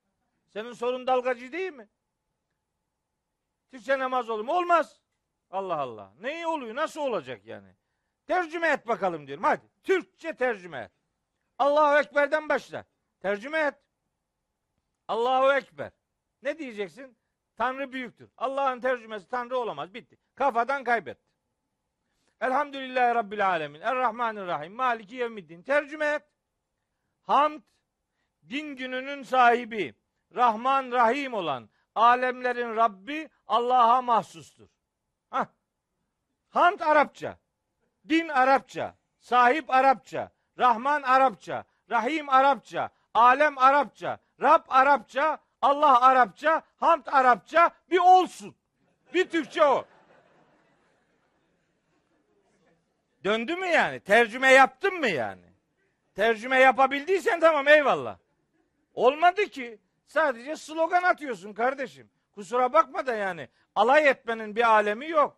[SPEAKER 2] Senin sorun dalgacı değil mi? Türkçe namaz olur mu? Olmaz. Allah Allah. Ne oluyor? Nasıl olacak yani? Tercüme et bakalım diyorum. Hadi. Türkçe tercüme et. Allahu Ekber'den başla. Tercüme et. Allahu Ekber. Ne diyeceksin? Tanrı büyüktür. Allah'ın tercümesi Tanrı olamaz. Bitti. Kafadan kaybetti. Elhamdülillahi Rabbil Alemin. Errahmanirrahim. Maliki yevmiddin. Tercüme et. Hamd, din gününün sahibi, Rahman Rahim olan, alemlerin Rabbi Allah'a mahsustur. Hah. Hamd Arapça. Din Arapça. Sahip Arapça. Rahman Arapça. Rahim Arapça. Alem Arapça. Rab Arapça. Allah Arapça. Hamd Arapça. Bir olsun. Bir Türkçe o. Döndü mü yani? Tercüme yaptın mı yani? Tercüme yapabildiysen tamam eyvallah. Olmadı ki. Sadece slogan atıyorsun kardeşim. Kusura bakma da yani. Alay etmenin bir alemi yok.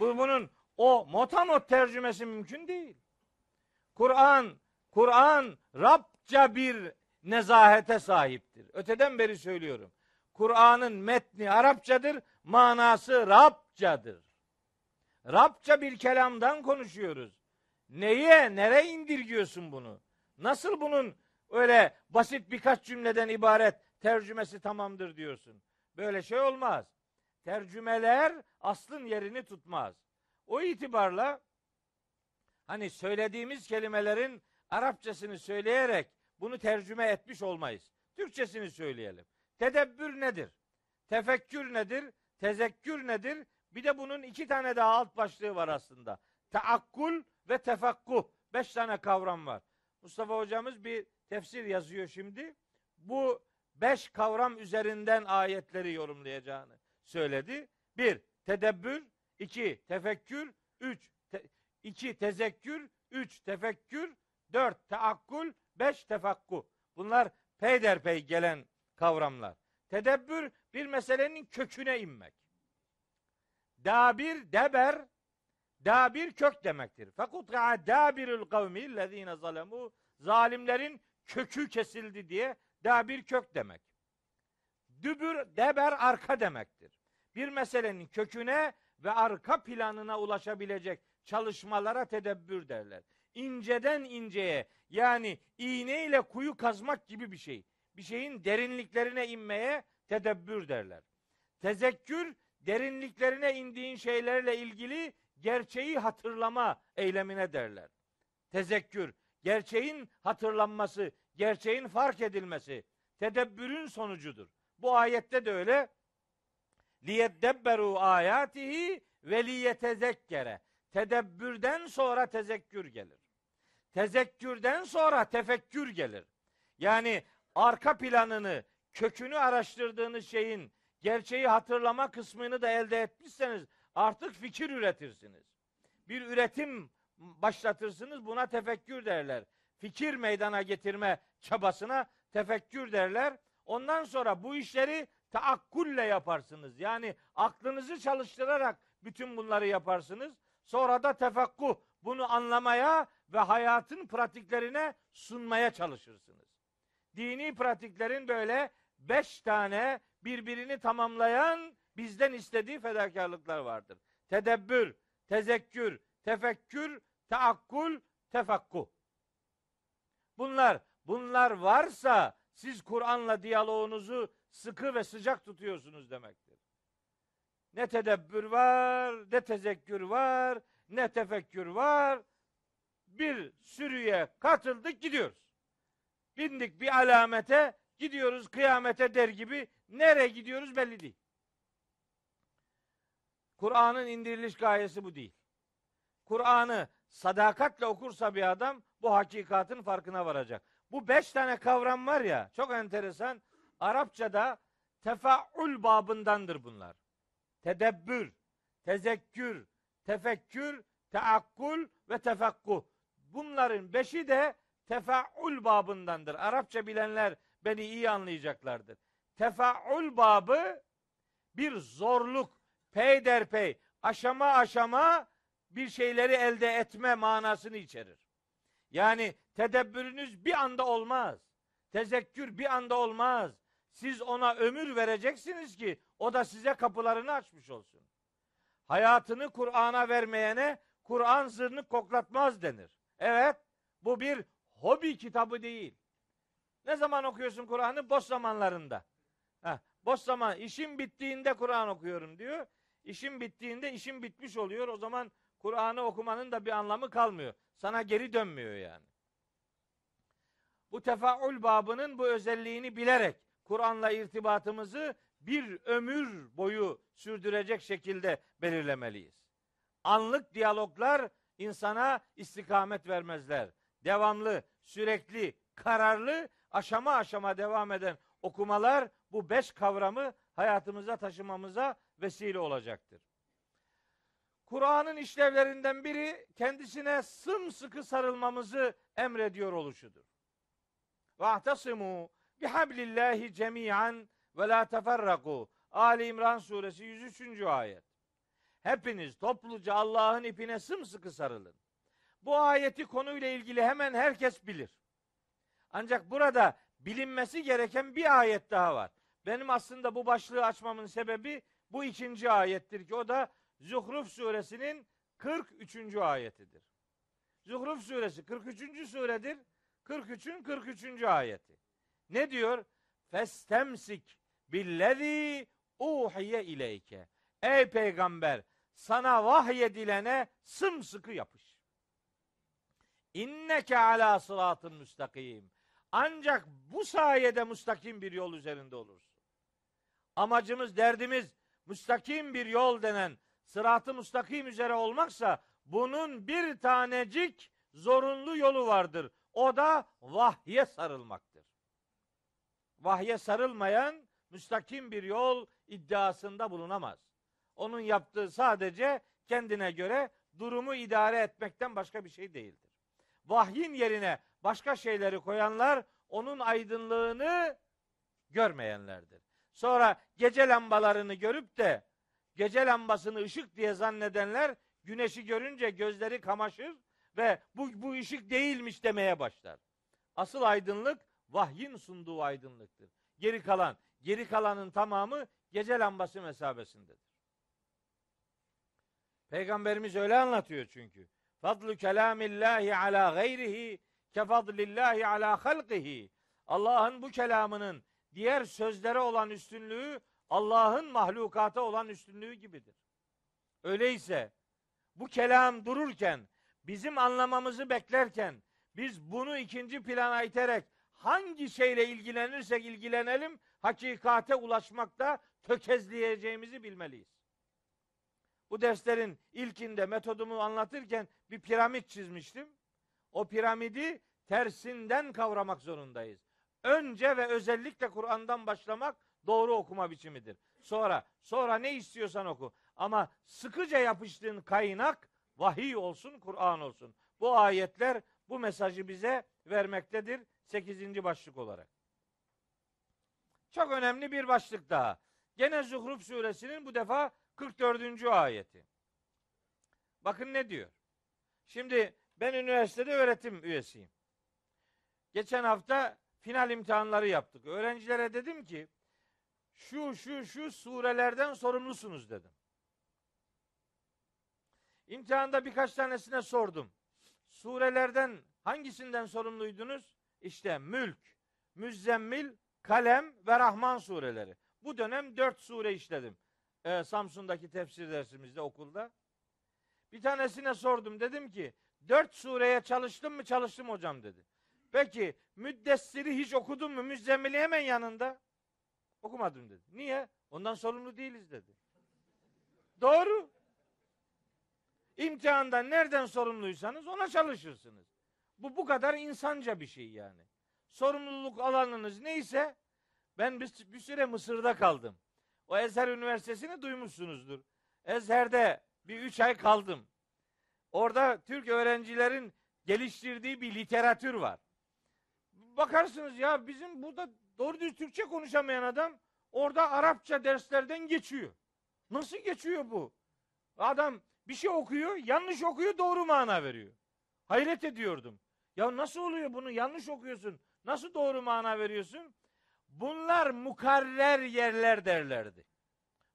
[SPEAKER 2] Bu bunun o motamot tercümesi mümkün değil. Kur'an, Kur'an Rabça bir nezahete sahiptir. Öteden beri söylüyorum. Kur'an'ın metni Arapçadır, manası Rabçadır. Rabça bir kelamdan konuşuyoruz. Neye, nereye indirgiyorsun bunu? Nasıl bunun öyle basit birkaç cümleden ibaret tercümesi tamamdır diyorsun? Böyle şey olmaz. Tercümeler aslın yerini tutmaz. O itibarla hani söylediğimiz kelimelerin Arapçasını söyleyerek bunu tercüme etmiş olmayız. Türkçesini söyleyelim. Tedebbür nedir? Tefekkür nedir? Tezekkür nedir? Bir de bunun iki tane daha alt başlığı var aslında. Taakkul ve tefakkuh. Beş tane kavram var. Mustafa hocamız bir tefsir yazıyor şimdi. Bu beş kavram üzerinden ayetleri yorumlayacağını söyledi. Bir, tedebbür. iki tefekkür. Üç, te, iki, tezekkür. Üç, tefekkür. Dört, teakkul. Beş, tefakkuh. Bunlar peyderpey gelen kavramlar. Tedebbür bir meselenin köküne inmek. Dabir, deber, dabir kök demektir. Fekut'a dabirul kavmi lezine zalemu zalimlerin kökü kesildi diye dabir kök demek. Dübür, deber arka demektir. Bir meselenin köküne ve arka planına ulaşabilecek çalışmalara tedebbür derler. İnceden inceye yani iğne ile kuyu kazmak gibi bir şey. Bir şeyin derinliklerine inmeye tedebbür derler. Tezekkür derinliklerine indiğin şeylerle ilgili gerçeği hatırlama eylemine derler. Tezekkür, gerçeğin hatırlanması, gerçeğin fark edilmesi, tedebbürün sonucudur. Bu ayette de öyle. Liyeddebberu ayatihi ve liyetezekkere. Tedebbürden sonra tezekkür gelir. Tezekkürden sonra tefekkür gelir. Yani arka planını, kökünü araştırdığınız şeyin gerçeği hatırlama kısmını da elde etmişseniz artık fikir üretirsiniz. Bir üretim başlatırsınız buna tefekkür derler. Fikir meydana getirme çabasına tefekkür derler. Ondan sonra bu işleri taakkulle yaparsınız. Yani aklınızı çalıştırarak bütün bunları yaparsınız. Sonra da tefekkuh bunu anlamaya ve hayatın pratiklerine sunmaya çalışırsınız. Dini pratiklerin böyle beş tane birbirini tamamlayan bizden istediği fedakarlıklar vardır. Tedebbür, tezekkür, tefekkür, taakkul, tefakkuh. Bunlar, bunlar varsa siz Kur'an'la diyaloğunuzu sıkı ve sıcak tutuyorsunuz demektir. Ne tedebbür var, ne tezekkür var, ne tefekkür var. Bir sürüye katıldık gidiyoruz. Bindik bir alamete, gidiyoruz kıyamete der gibi nereye gidiyoruz belli değil. Kur'an'ın indiriliş gayesi bu değil. Kur'an'ı sadakatle okursa bir adam bu hakikatin farkına varacak. Bu beş tane kavram var ya çok enteresan. Arapçada tefaul babındandır bunlar. Tedebbür, tezekkür, tefekkür, teakkul ve tefakkuh. Bunların beşi de tefaul babındandır. Arapça bilenler beni iyi anlayacaklardır. Tefaul babı bir zorluk, peyderpey, aşama aşama bir şeyleri elde etme manasını içerir. Yani tedebbürünüz bir anda olmaz. Tezekkür bir anda olmaz. Siz ona ömür vereceksiniz ki o da size kapılarını açmış olsun. Hayatını Kur'an'a vermeyene Kur'an zırnık koklatmaz denir. Evet, bu bir hobi kitabı değil. Ne zaman okuyorsun Kur'an'ı? Boş zamanlarında. Heh, boş zaman, işim bittiğinde Kur'an okuyorum diyor. İşim bittiğinde işim bitmiş oluyor. O zaman Kur'an'ı okumanın da bir anlamı kalmıyor. Sana geri dönmüyor yani. Bu tefaül babının bu özelliğini bilerek Kur'an'la irtibatımızı bir ömür boyu sürdürecek şekilde belirlemeliyiz. Anlık diyaloglar insana istikamet vermezler. Devamlı, sürekli, kararlı, aşama aşama devam eden okumalar bu beş kavramı hayatımıza taşımamıza vesile olacaktır. Kur'an'ın işlevlerinden biri kendisine sımsıkı sarılmamızı emrediyor oluşudur. Vahtasimu bihablillahi cemiyan ve la teferraku. Ali İmran suresi 103. ayet. Hepiniz topluca Allah'ın ipine sımsıkı sarılın. Bu ayeti konuyla ilgili hemen herkes bilir. Ancak burada bilinmesi gereken bir ayet daha var. Benim aslında bu başlığı açmamın sebebi bu ikinci ayettir ki o da Zuhruf suresinin 43. ayetidir. Zuhruf suresi 43. suredir. 43'ün 43. ayeti. Ne diyor? Festemsik billezî uhiye ileyke. Ey peygamber sana vahyedilene sımsıkı yapış. İnneke ala sıratın müstakim. Ancak bu sayede müstakim bir yol üzerinde olursun. Amacımız, derdimiz müstakim bir yol denen sıratı müstakim üzere olmaksa bunun bir tanecik zorunlu yolu vardır. O da vahye sarılmaktır. Vahye sarılmayan müstakim bir yol iddiasında bulunamaz. Onun yaptığı sadece kendine göre durumu idare etmekten başka bir şey değildir. Vahyin yerine başka şeyleri koyanlar onun aydınlığını görmeyenlerdir. Sonra gece lambalarını görüp de gece lambasını ışık diye zannedenler güneşi görünce gözleri kamaşır ve bu, bu ışık değilmiş demeye başlar. Asıl aydınlık vahyin sunduğu aydınlıktır. Geri kalan, geri kalanın tamamı gece lambası mesabesindedir. Peygamberimiz öyle anlatıyor çünkü. Fadlu kelamillahi ala gayrihi kefadlillahi ala halqihi. Allah'ın bu kelamının diğer sözlere olan üstünlüğü Allah'ın mahlukata olan üstünlüğü gibidir. Öyleyse bu kelam dururken bizim anlamamızı beklerken biz bunu ikinci plana iterek hangi şeyle ilgilenirsek ilgilenelim hakikate ulaşmakta tökezleyeceğimizi bilmeliyiz. Bu derslerin ilkinde metodumu anlatırken bir piramit çizmiştim. O piramidi tersinden kavramak zorundayız. Önce ve özellikle Kur'an'dan başlamak doğru okuma biçimidir. Sonra sonra ne istiyorsan oku. Ama sıkıca yapıştığın kaynak vahiy olsun, Kur'an olsun. Bu ayetler bu mesajı bize vermektedir. Sekizinci başlık olarak. Çok önemli bir başlık daha. Gene Zuhruf suresinin bu defa 44. ayeti. Bakın ne diyor. Şimdi ben üniversitede öğretim üyesiyim. Geçen hafta final imtihanları yaptık. Öğrencilere dedim ki şu şu şu surelerden sorumlusunuz dedim. İmtihanda birkaç tanesine sordum. Surelerden hangisinden sorumluydunuz? İşte Mülk, Müzzemmil, Kalem ve Rahman sureleri. Bu dönem dört sure işledim. Ee, Samsun'daki tefsir dersimizde okulda. Bir tanesine sordum. Dedim ki dört sureye çalıştım mı çalıştım hocam dedi. Peki Müddessir'i hiç okudun mu? Müzzemmil'i hemen yanında. Okumadım dedi. Niye? Ondan sorumlu değiliz dedi. Doğru. İmtihandan nereden sorumluysanız ona çalışırsınız. Bu bu kadar insanca bir şey yani. Sorumluluk alanınız neyse ben bir, bir süre Mısır'da kaldım. O Ezher Üniversitesi'ni duymuşsunuzdur. Ezher'de bir üç ay kaldım. Orada Türk öğrencilerin geliştirdiği bir literatür var. Bakarsınız ya bizim burada doğru düz Türkçe konuşamayan adam orada Arapça derslerden geçiyor. Nasıl geçiyor bu? Adam bir şey okuyor, yanlış okuyor, doğru mana veriyor. Hayret ediyordum. Ya nasıl oluyor bunu? Yanlış okuyorsun. Nasıl doğru mana veriyorsun? Bunlar mukarrer yerler derlerdi.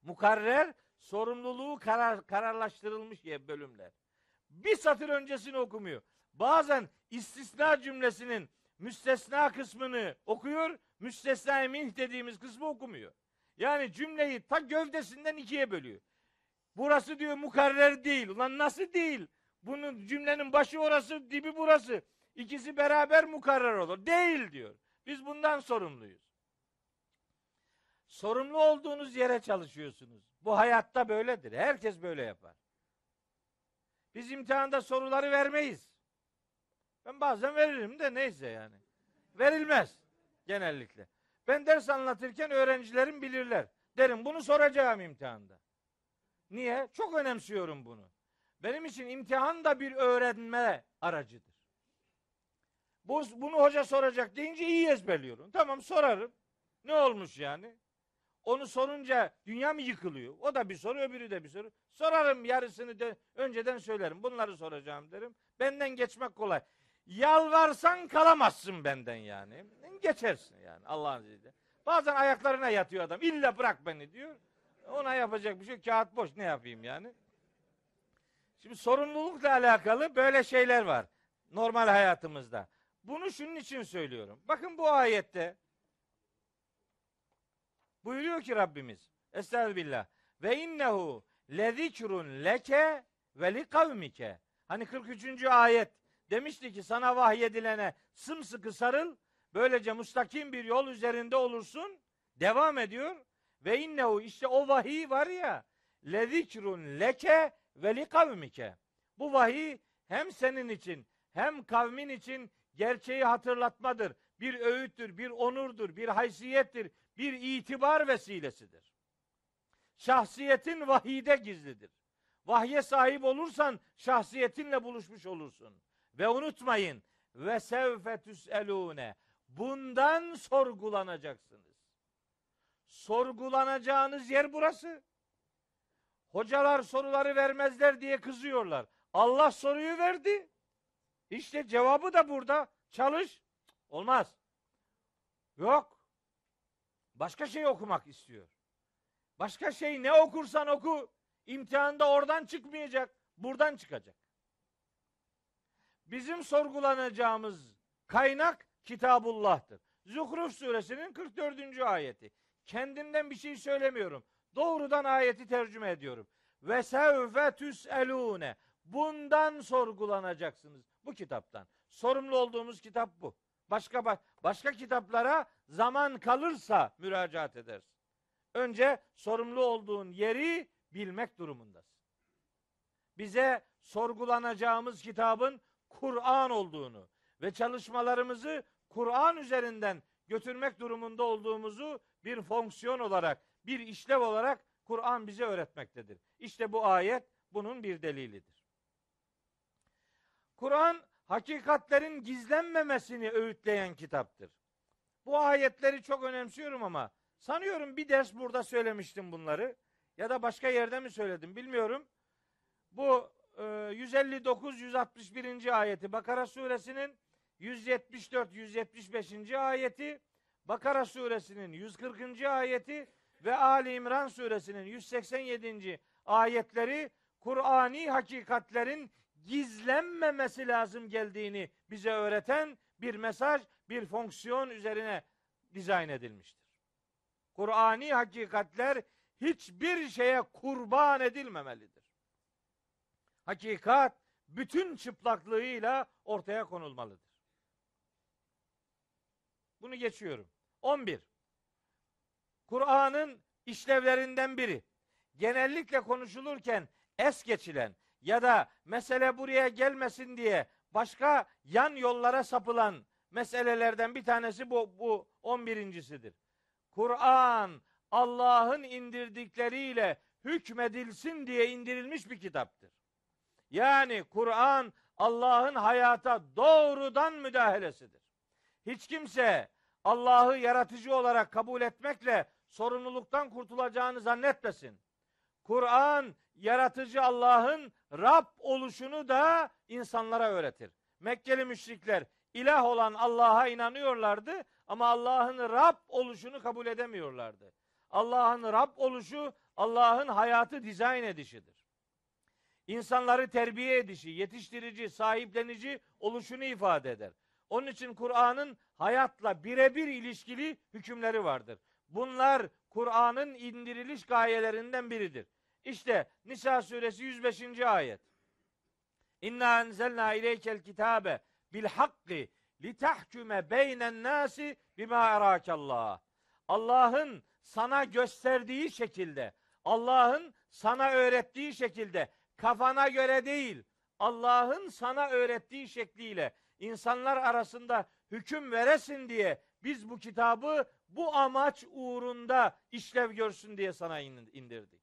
[SPEAKER 2] Mukarrer sorumluluğu karar, kararlaştırılmış bölümler. Bir satır öncesini okumuyor. Bazen istisna cümlesinin müstesna kısmını okuyor, müstesna emin dediğimiz kısmı okumuyor. Yani cümleyi ta gövdesinden ikiye bölüyor. Burası diyor mukarrer değil. Ulan nasıl değil? Bunun cümlenin başı orası, dibi burası. İkisi beraber mukarrer olur. Değil diyor. Biz bundan sorumluyuz. Sorumlu olduğunuz yere çalışıyorsunuz. Bu hayatta böyledir. Herkes böyle yapar. Biz imtihanda soruları vermeyiz. Ben bazen veririm de neyse yani. Verilmez genellikle. Ben ders anlatırken öğrencilerim bilirler. Derim bunu soracağım imtihanda. Niye? Çok önemsiyorum bunu. Benim için imtihan da bir öğrenme aracıdır. Bu, bunu hoca soracak deyince iyi ezberliyorum. Tamam sorarım. Ne olmuş yani? Onu sorunca dünya mı yıkılıyor? O da bir soru, öbürü de bir soru. Sorarım yarısını de önceden söylerim. Bunları soracağım derim. Benden geçmek kolay. Yalvarsan kalamazsın benden yani. Geçersin yani Allah'ın izniyle. Bazen ayaklarına yatıyor adam. İlla bırak beni diyor. Ona yapacak bir şey. Kağıt boş ne yapayım yani. Şimdi sorumlulukla alakalı böyle şeyler var. Normal hayatımızda. Bunu şunun için söylüyorum. Bakın bu ayette buyuruyor ki Rabbimiz Estağfirullah. Ve innehu lezikrun leke ve li kavmike. Hani 43. ayet demişti ki sana vahyedilene sımsıkı sarıl. Böylece mustakim bir yol üzerinde olursun. Devam ediyor. Ve innehu işte o vahiy var ya lezikrun leke ve li kavmike. Bu vahiy hem senin için hem kavmin için gerçeği hatırlatmadır. Bir öğüttür, bir onurdur, bir haysiyettir, bir itibar vesilesidir. Şahsiyetin vahide gizlidir. Vahye sahip olursan şahsiyetinle buluşmuş olursun. Ve unutmayın ve sevfe tüselune bundan sorgulanacaksınız. Sorgulanacağınız yer burası. Hocalar soruları vermezler diye kızıyorlar. Allah soruyu verdi. İşte cevabı da burada. Çalış. Olmaz. Yok. Başka şey okumak istiyor. Başka şey ne okursan oku. imtihanda oradan çıkmayacak. Buradan çıkacak. Bizim sorgulanacağımız kaynak Kitabullah'tır. Zuhruf suresinin 44. ayeti. Kendimden bir şey söylemiyorum. Doğrudan ayeti tercüme ediyorum. Ve sevfe tüselune. Bundan sorgulanacaksınız. Bu kitaptan. Sorumlu olduğumuz kitap bu. Başka başka kitaplara zaman kalırsa müracaat edersin. Önce sorumlu olduğun yeri bilmek durumundasın. Bize sorgulanacağımız kitabın Kur'an olduğunu ve çalışmalarımızı Kur'an üzerinden götürmek durumunda olduğumuzu bir fonksiyon olarak, bir işlev olarak Kur'an bize öğretmektedir. İşte bu ayet bunun bir delilidir. Kur'an hakikatlerin gizlenmemesini öğütleyen kitaptır. Bu ayetleri çok önemsiyorum ama sanıyorum bir ders burada söylemiştim bunları ya da başka yerde mi söyledim bilmiyorum. Bu 159-161. E, ayeti Bakara suresinin 174-175. ayeti Bakara suresinin 140. ayeti ve Ali İmran suresinin 187. ayetleri Kur'ani hakikatlerin gizlenmemesi lazım geldiğini bize öğreten bir mesaj, bir fonksiyon üzerine dizayn edilmiştir. Kur'ani hakikatler hiçbir şeye kurban edilmemelidir. Hakikat bütün çıplaklığıyla ortaya konulmalıdır. Bunu geçiyorum. 11. Kur'an'ın işlevlerinden biri. Genellikle konuşulurken es geçilen ya da mesele buraya gelmesin diye başka yan yollara sapılan meselelerden bir tanesi bu, bu 11.sidir. Kur'an Allah'ın indirdikleriyle hükmedilsin diye indirilmiş bir kitaptır. Yani Kur'an Allah'ın hayata doğrudan müdahalesidir. Hiç kimse Allah'ı yaratıcı olarak kabul etmekle sorumluluktan kurtulacağını zannetmesin. Kur'an yaratıcı Allah'ın Rab oluşunu da insanlara öğretir. Mekkeli müşrikler ilah olan Allah'a inanıyorlardı ama Allah'ın Rab oluşunu kabul edemiyorlardı. Allah'ın Rab oluşu Allah'ın hayatı dizayn edişidir. İnsanları terbiye edişi, yetiştirici, sahiplenici oluşunu ifade eder. Onun için Kur'an'ın hayatla birebir ilişkili hükümleri vardır. Bunlar Kur'an'ın indiriliş gayelerinden biridir. İşte Nisa suresi 105. ayet. İnna enzelna ileykel kitabe bil hakki li tahkume beynen nasi bima erakallah. Allah'ın sana gösterdiği şekilde, Allah'ın sana öğrettiği şekilde, kafana göre değil, Allah'ın sana öğrettiği şekliyle insanlar arasında hüküm veresin diye biz bu kitabı bu amaç uğrunda işlev görsün diye sana indirdik.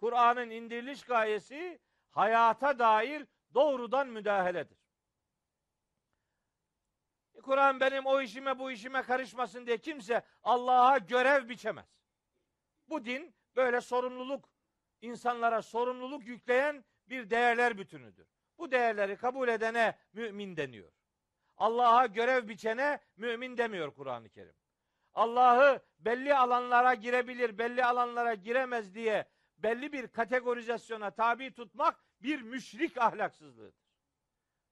[SPEAKER 2] Kur'an'ın indiriliş gayesi hayata dair doğrudan müdahaledir. Kur'an benim o işime bu işime karışmasın diye kimse Allah'a görev biçemez. Bu din böyle sorumluluk insanlara sorumluluk yükleyen bir değerler bütünüdür. Bu değerleri kabul edene mümin deniyor. Allah'a görev biçene mümin demiyor Kur'an-ı Kerim. Allah'ı belli alanlara girebilir, belli alanlara giremez diye belli bir kategorizasyona tabi tutmak bir müşrik ahlaksızlığıdır.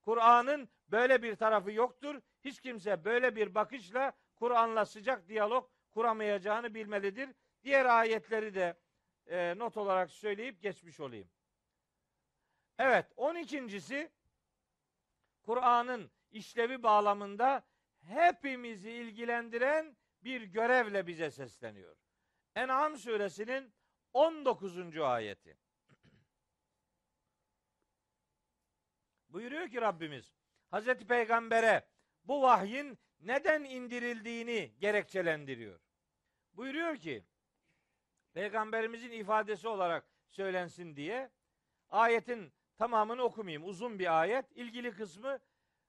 [SPEAKER 2] Kur'an'ın böyle bir tarafı yoktur. Hiç kimse böyle bir bakışla Kur'an'la sıcak diyalog kuramayacağını bilmelidir. Diğer ayetleri de e, not olarak söyleyip geçmiş olayım. Evet, 12.si Kur'an'ın işlevi bağlamında hepimizi ilgilendiren bir görevle bize sesleniyor. En'am suresinin 19. ayeti. Buyuruyor ki Rabbimiz Hazreti Peygamber'e bu vahyin neden indirildiğini gerekçelendiriyor. Buyuruyor ki Peygamberimizin ifadesi olarak söylensin diye ayetin tamamını okumayayım. Uzun bir ayet. İlgili kısmı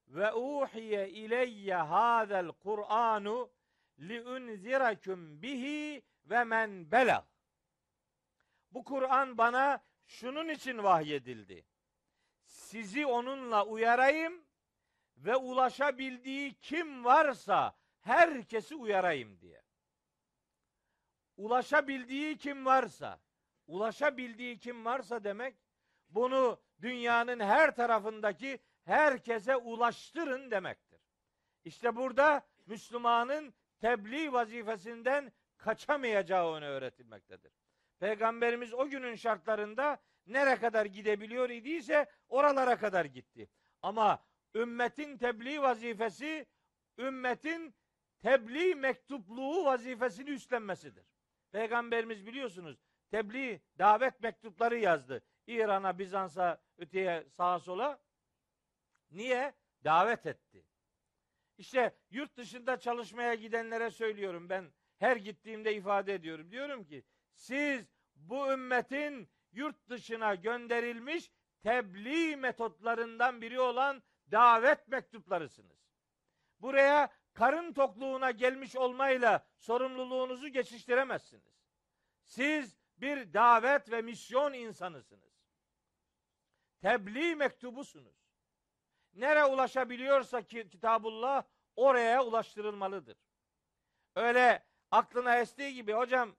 [SPEAKER 2] ve uhiye ileyye hadel Kur'anu li unzirakum bihi ve men belag. Bu Kur'an bana şunun için vahyedildi. Sizi onunla uyarayım ve ulaşabildiği kim varsa herkesi uyarayım diye. Ulaşabildiği kim varsa, ulaşabildiği kim varsa demek bunu dünyanın her tarafındaki herkese ulaştırın demektir. İşte burada Müslümanın tebliğ vazifesinden kaçamayacağı ona öğretilmektedir. Peygamberimiz o günün şartlarında nere kadar gidebiliyor idiyse oralara kadar gitti. Ama ümmetin tebliğ vazifesi ümmetin tebliğ mektupluğu vazifesini üstlenmesidir. Peygamberimiz biliyorsunuz tebliğ davet mektupları yazdı. İran'a, Bizans'a, öteye, sağa sola. Niye? Davet etti. İşte yurt dışında çalışmaya gidenlere söylüyorum ben her gittiğimde ifade ediyorum. Diyorum ki siz bu ümmetin yurt dışına gönderilmiş tebliğ metotlarından biri olan davet mektuplarısınız. Buraya karın tokluğuna gelmiş olmayla sorumluluğunuzu geçiştiremezsiniz. Siz bir davet ve misyon insanısınız. Tebliğ mektubusunuz. Nere ulaşabiliyorsa ki kitabullah oraya ulaştırılmalıdır. Öyle aklına estiği gibi hocam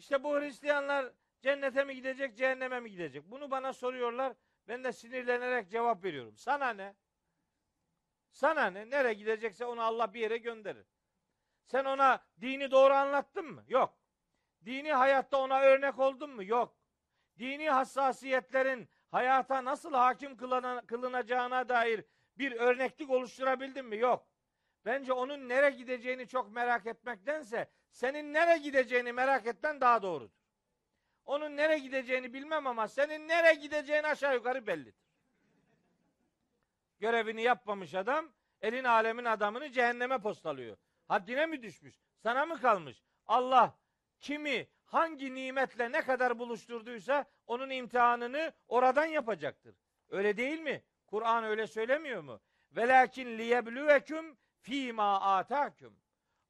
[SPEAKER 2] işte bu Hristiyanlar cennete mi gidecek cehenneme mi gidecek? Bunu bana soruyorlar. Ben de sinirlenerek cevap veriyorum. Sana ne? Sana ne? Nereye gidecekse onu Allah bir yere gönderir. Sen ona dini doğru anlattın mı? Yok. Dini hayatta ona örnek oldun mu? Yok. Dini hassasiyetlerin hayata nasıl hakim kılınacağına dair bir örneklik oluşturabildin mi? Yok. Bence onun nereye gideceğini çok merak etmektense senin nereye gideceğini merak etmen daha doğrudur. Onun nereye gideceğini bilmem ama senin nereye gideceğini aşağı yukarı bellidir. Görevini yapmamış adam elin alemin adamını cehenneme postalıyor. Haddine mi düşmüş? Sana mı kalmış? Allah kimi hangi nimetle ne kadar buluşturduysa onun imtihanını oradan yapacaktır. Öyle değil mi? Kur'an öyle söylemiyor mu? Velakin liyebluvekum fîmâ âtâküm.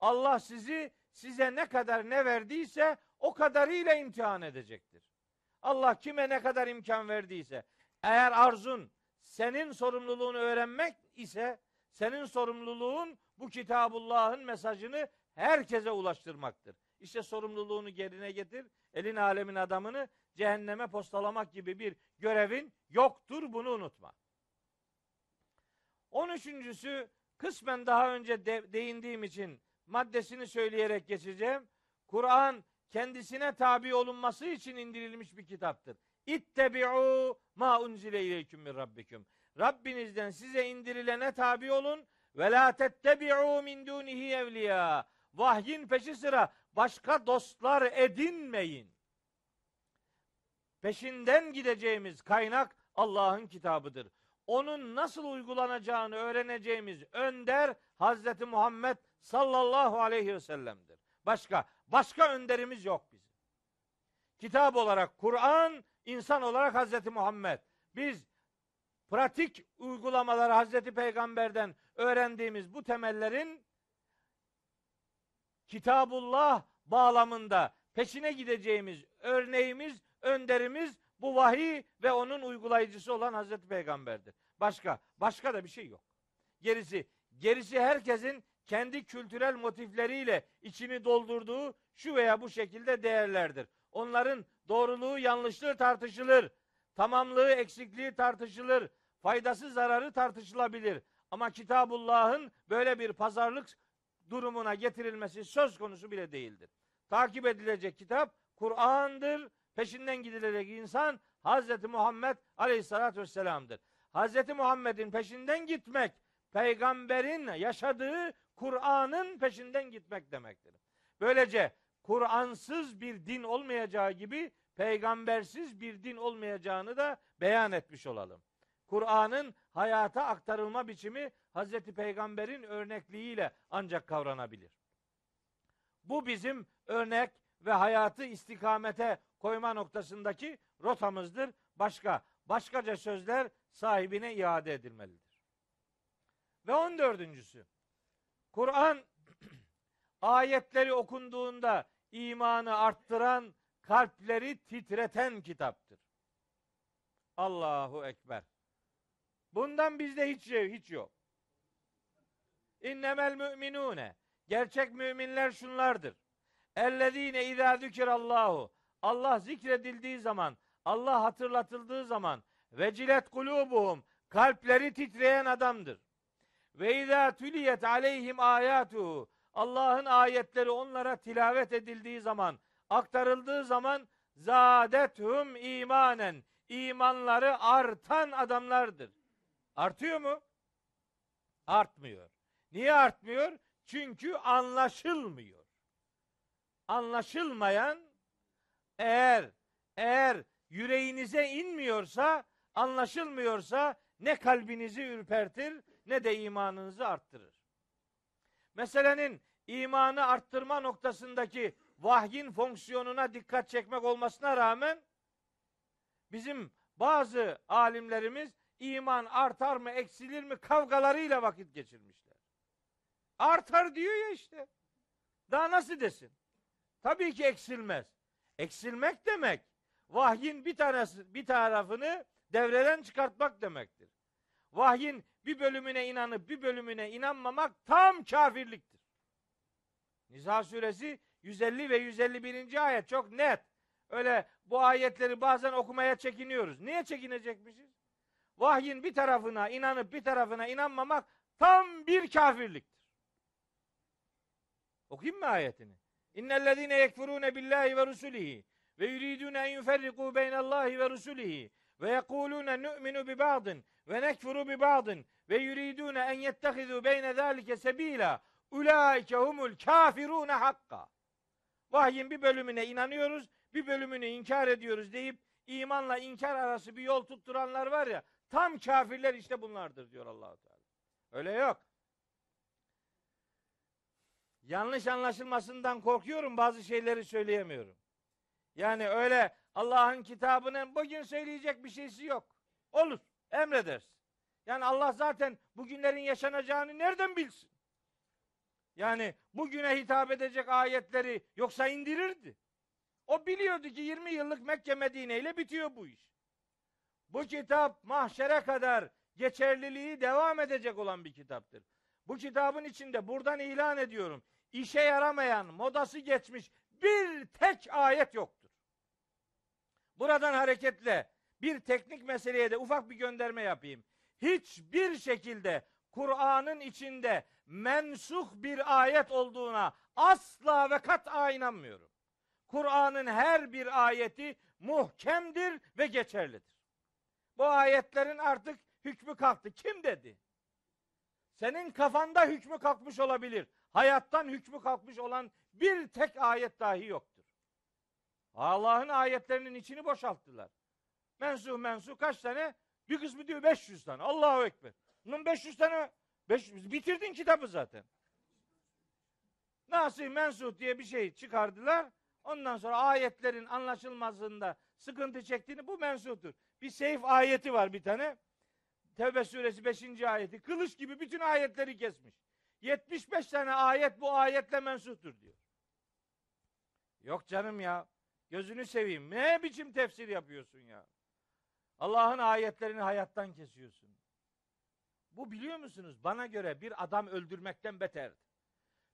[SPEAKER 2] Allah sizi size ne kadar ne verdiyse o kadarıyla imtihan edecektir. Allah kime ne kadar imkan verdiyse eğer arzun senin sorumluluğunu öğrenmek ise senin sorumluluğun bu kitabullah'ın mesajını herkese ulaştırmaktır. İşte sorumluluğunu yerine getir. Elin alemin adamını cehenneme postalamak gibi bir görevin yoktur bunu unutma. On üçüncüsü kısmen daha önce de, değindiğim için maddesini söyleyerek geçeceğim. Kur'an kendisine tabi olunması için indirilmiş bir kitaptır. İttebi'u ma unzile ileyküm min rabbikum. Rabbinizden size indirilene tabi olun ve la tettebi'u min dunihi evliya. Vahyin peşi sıra başka dostlar edinmeyin. Peşinden gideceğimiz kaynak Allah'ın kitabıdır. Onun nasıl uygulanacağını öğreneceğimiz önder Hazreti Muhammed sallallahu aleyhi ve sellem'dir. Başka başka önderimiz yok bizim. Kitap olarak Kur'an, insan olarak Hazreti Muhammed. Biz pratik uygulamaları Hazreti Peygamber'den öğrendiğimiz bu temellerin Kitabullah bağlamında peşine gideceğimiz örneğimiz, önderimiz bu vahiy ve onun uygulayıcısı olan Hazreti Peygamber'dir. Başka, başka da bir şey yok. Gerisi, gerisi herkesin kendi kültürel motifleriyle içini doldurduğu şu veya bu şekilde değerlerdir. Onların doğruluğu, yanlışlığı tartışılır. Tamamlığı, eksikliği tartışılır. Faydası, zararı tartışılabilir. Ama Kitabullah'ın böyle bir pazarlık durumuna getirilmesi söz konusu bile değildir. Takip edilecek kitap Kur'an'dır. Peşinden gidilecek insan Hazreti Muhammed Aleyhisselatü Vesselam'dır. Hazreti Muhammed'in peşinden gitmek, peygamberin yaşadığı Kur'an'ın peşinden gitmek demektir. Böylece Kur'ansız bir din olmayacağı gibi peygambersiz bir din olmayacağını da beyan etmiş olalım. Kur'an'ın hayata aktarılma biçimi Hazreti Peygamber'in örnekliğiyle ancak kavranabilir. Bu bizim örnek ve hayatı istikamete koyma noktasındaki rotamızdır. Başka, başkaca sözler sahibine iade edilmelidir. Ve on dördüncüsü, Kur'an ayetleri okunduğunda imanı arttıran, kalpleri titreten kitaptır. Allahu Ekber. Bundan bizde hiç şey, hiç yok. İnnemel müminune. Gerçek müminler şunlardır. Ellezine izâ zükirallahu. Allah zikredildiği zaman, Allah hatırlatıldığı zaman vecilet kulubuhum kalpleri titreyen adamdır. Ve izâ tüliyet aleyhim ayatuhu. Allah'ın ayetleri onlara tilavet edildiği zaman, aktarıldığı zaman zadethum imanen. imanları artan adamlardır. Artıyor mu? Artmıyor. Niye artmıyor? Çünkü anlaşılmıyor. Anlaşılmayan eğer eğer yüreğinize inmiyorsa, anlaşılmıyorsa ne kalbinizi ürpertir ne de imanınızı arttırır. Meselenin imanı arttırma noktasındaki vahyin fonksiyonuna dikkat çekmek olmasına rağmen bizim bazı alimlerimiz iman artar mı eksilir mi kavgalarıyla vakit geçirmişler. Artar diyor ya işte. Daha nasıl desin? Tabii ki eksilmez. Eksilmek demek vahyin bir tanesi bir tarafını devreden çıkartmak demektir. Vahyin bir bölümüne inanıp bir bölümüne inanmamak tam kafirliktir. Nisa suresi 150 ve 151. ayet çok net. Öyle bu ayetleri bazen okumaya çekiniyoruz. Niye çekinecekmişiz? Vahyin bir tarafına inanıp bir tarafına inanmamak tam bir kafirliktir. Okuyayım mı ayetini? İnnellezine yekfurune billahi ve rusulihi ve yuridune en yuferriku beynallahi ve rusulihi ve yekulune nu'minu bi ba'din ve nekfuru bi ba'din ve yuridune en yettehizu beyne zalike sebila ulaike humul kafirune hakka. Vahyin bir bölümüne inanıyoruz, bir bölümünü inkar ediyoruz deyip imanla inkar arası bir yol tutturanlar var ya, tam kafirler işte bunlardır diyor Allahu Teala. Öyle yok. Yanlış anlaşılmasından korkuyorum, bazı şeyleri söyleyemiyorum. Yani öyle Allah'ın kitabının bugün söyleyecek bir şeysi yok. Olur, emredersin. Yani Allah zaten bugünlerin yaşanacağını nereden bilsin? Yani bugüne hitap edecek ayetleri yoksa indirirdi. O biliyordu ki 20 yıllık Mekke Medine ile bitiyor bu iş. Bu kitap mahşere kadar geçerliliği devam edecek olan bir kitaptır. Bu kitabın içinde buradan ilan ediyorum. işe yaramayan, modası geçmiş bir tek ayet yoktur. Buradan hareketle bir teknik meseleye de ufak bir gönderme yapayım. Hiçbir şekilde Kur'an'ın içinde mensuh bir ayet olduğuna asla ve kat'a inanmıyorum. Kur'an'ın her bir ayeti muhkemdir ve geçerlidir. Bu ayetlerin artık hükmü kalktı. Kim dedi? Senin kafanda hükmü kalkmış olabilir. Hayattan hükmü kalkmış olan bir tek ayet dahi yoktur. Allah'ın ayetlerinin içini boşalttılar. Mensuh mensuh kaç tane? Bir kısmı diyor 500 tane. Allahu Ekber. Bunun 500 tane 500, bitirdin kitabı zaten. Nasih mensuh diye bir şey çıkardılar. Ondan sonra ayetlerin anlaşılmasında sıkıntı çektiğini bu mensuhtur. Bir seyf ayeti var bir tane. Tevbe suresi 5. ayeti. Kılıç gibi bütün ayetleri kesmiş. 75 tane ayet bu ayetle mensuhtur diyor. Yok canım ya. Gözünü seveyim. Ne biçim tefsir yapıyorsun ya? Allah'ın ayetlerini hayattan kesiyorsun. Bu biliyor musunuz? Bana göre bir adam öldürmekten beterdir.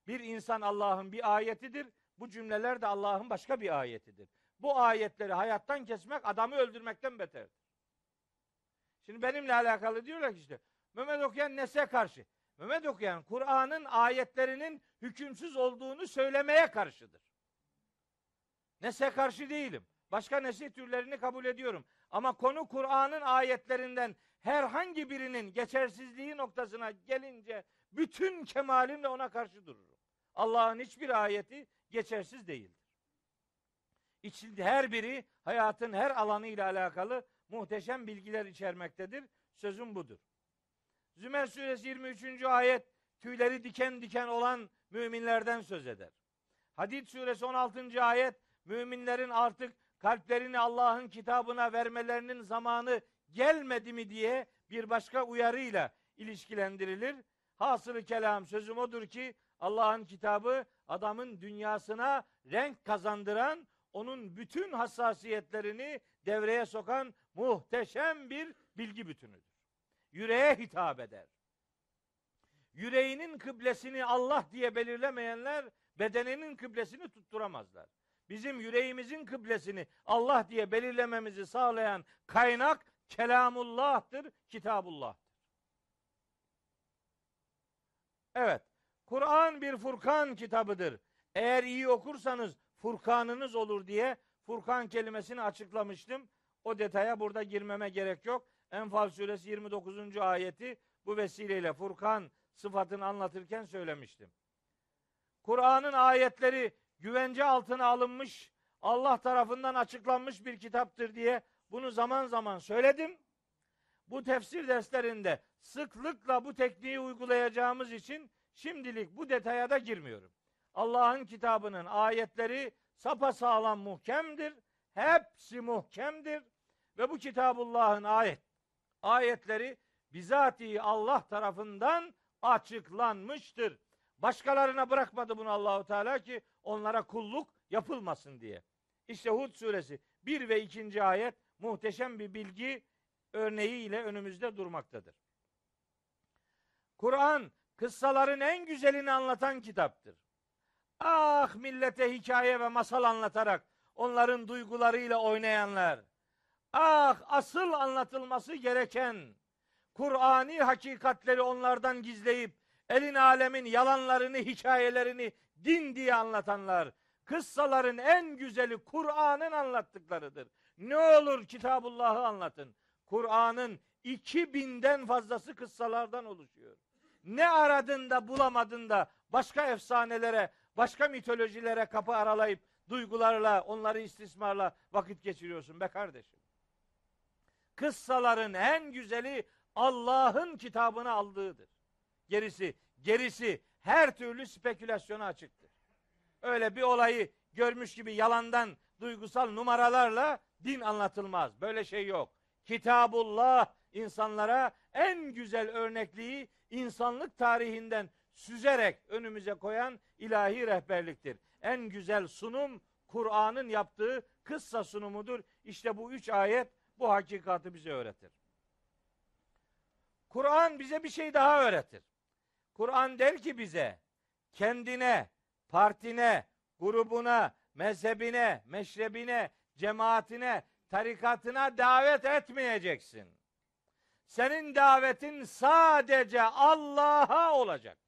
[SPEAKER 2] Bir insan Allah'ın bir ayetidir. Bu cümleler de Allah'ın başka bir ayetidir. Bu ayetleri hayattan kesmek adamı öldürmekten beterdir. Şimdi benimle alakalı diyorlar ki işte Mehmet okuyan nese karşı? Mehmet okuyan Kur'an'ın ayetlerinin hükümsüz olduğunu söylemeye karşıdır. Nese karşı değilim. Başka nesih türlerini kabul ediyorum. Ama konu Kur'an'ın ayetlerinden herhangi birinin geçersizliği noktasına gelince bütün kemalimle ona karşı dururum. Allah'ın hiçbir ayeti geçersiz değildir. İçinde her biri hayatın her alanı ile alakalı muhteşem bilgiler içermektedir. Sözüm budur. Zümer suresi 23. ayet tüyleri diken diken olan müminlerden söz eder. Hadid suresi 16. ayet müminlerin artık kalplerini Allah'ın kitabına vermelerinin zamanı gelmedi mi diye bir başka uyarıyla ilişkilendirilir. Hasılı kelam sözüm odur ki Allah'ın kitabı adamın dünyasına renk kazandıran, onun bütün hassasiyetlerini devreye sokan muhteşem bir bilgi bütünüdür. Yüreğe hitap eder. Yüreğinin kıblesini Allah diye belirlemeyenler bedeninin kıblesini tutturamazlar. Bizim yüreğimizin kıblesini Allah diye belirlememizi sağlayan kaynak kelamullah'tır, kitabullah'tır. Evet, Kur'an bir Furkan kitabıdır. Eğer iyi okursanız Furkanınız olur diye Furkan kelimesini açıklamıştım. O detaya burada girmeme gerek yok. Enfal suresi 29. ayeti bu vesileyle Furkan sıfatını anlatırken söylemiştim. Kur'an'ın ayetleri güvence altına alınmış, Allah tarafından açıklanmış bir kitaptır diye bunu zaman zaman söyledim. Bu tefsir derslerinde sıklıkla bu tekniği uygulayacağımız için şimdilik bu detaya da girmiyorum. Allah'ın kitabının ayetleri sapasağlam muhkemdir. Hepsi muhkemdir. Ve bu kitabullah'ın ayet ayetleri bizatihi Allah tarafından açıklanmıştır. Başkalarına bırakmadı bunu Allahu Teala ki onlara kulluk yapılmasın diye. İşte Hud suresi 1 ve 2. ayet muhteşem bir bilgi örneği ile önümüzde durmaktadır. Kur'an kıssaların en güzelini anlatan kitaptır. Ah millete hikaye ve masal anlatarak onların duygularıyla oynayanlar. Ah asıl anlatılması gereken Kur'ani hakikatleri onlardan gizleyip elin alemin yalanlarını, hikayelerini din diye anlatanlar. Kıssaların en güzeli Kur'an'ın anlattıklarıdır. Ne olur Kitabullah'ı anlatın. Kur'an'ın 2000'den fazlası kıssalardan oluşuyor. Ne aradın da bulamadın da başka efsanelere, başka mitolojilere kapı aralayıp duygularla, onları istismarla vakit geçiriyorsun be kardeşim. Kıssaların en güzeli Allah'ın kitabını aldığıdır. Gerisi, gerisi her türlü spekülasyona açıktır. Öyle bir olayı görmüş gibi yalandan duygusal numaralarla din anlatılmaz. Böyle şey yok. Kitabullah insanlara en güzel örnekliği insanlık tarihinden süzerek önümüze koyan ilahi rehberliktir. En güzel sunum Kur'an'ın yaptığı kıssa sunumudur. İşte bu üç ayet bu hakikati bize öğretir. Kur'an bize bir şey daha öğretir. Kur'an der ki bize kendine, partine, grubuna, mezhebine, meşrebine, cemaatine, tarikatına davet etmeyeceksin. Senin davetin sadece Allah'a olacak.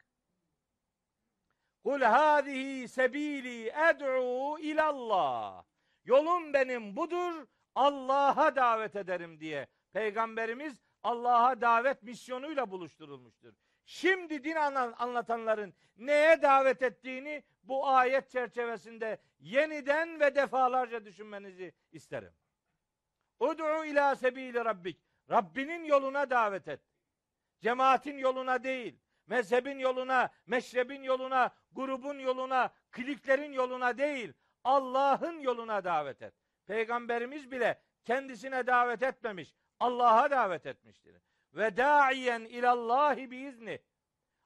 [SPEAKER 2] Kul hadihi sebili ed'u ilallah. Yolum benim budur. Allah'a davet ederim diye peygamberimiz Allah'a davet misyonuyla buluşturulmuştur. Şimdi din anlatanların neye davet ettiğini bu ayet çerçevesinde yeniden ve defalarca düşünmenizi isterim. Ud'u ila sebili rabbik. Rabbinin yoluna davet et. Cemaatin yoluna değil, mezhebin yoluna, meşrebin yoluna, grubun yoluna, kliklerin yoluna değil, Allah'ın yoluna davet et. Peygamberimiz bile kendisine davet etmemiş. Allah'a davet etmiştir. Ve da'iyen ilallahi biizni.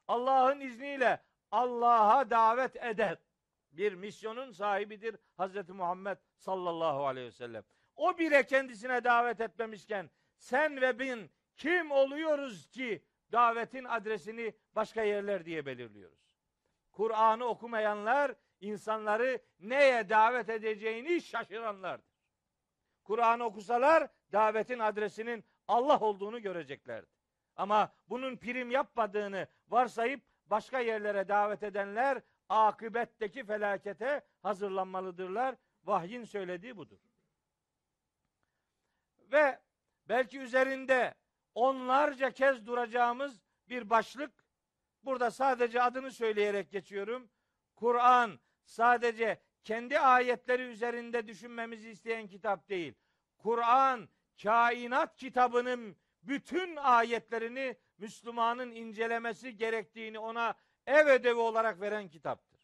[SPEAKER 2] Allah'ın izniyle Allah'a davet eder. bir misyonun sahibidir Hazreti Muhammed sallallahu aleyhi ve sellem. O bile kendisine davet etmemişken sen ve ben kim oluyoruz ki davetin adresini başka yerler diye belirliyoruz. Kur'an'ı okumayanlar insanları neye davet edeceğini şaşıranlardır. Kur'an'ı okusalar davetin adresinin Allah olduğunu göreceklerdi. Ama bunun prim yapmadığını varsayıp başka yerlere davet edenler akıbetteki felakete hazırlanmalıdırlar. Vahyin söylediği budur. Ve belki üzerinde onlarca kez duracağımız bir başlık. Burada sadece adını söyleyerek geçiyorum. Kur'an sadece kendi ayetleri üzerinde düşünmemizi isteyen kitap değil. Kur'an kainat kitabının bütün ayetlerini Müslümanın incelemesi gerektiğini ona ev ödevi olarak veren kitaptır.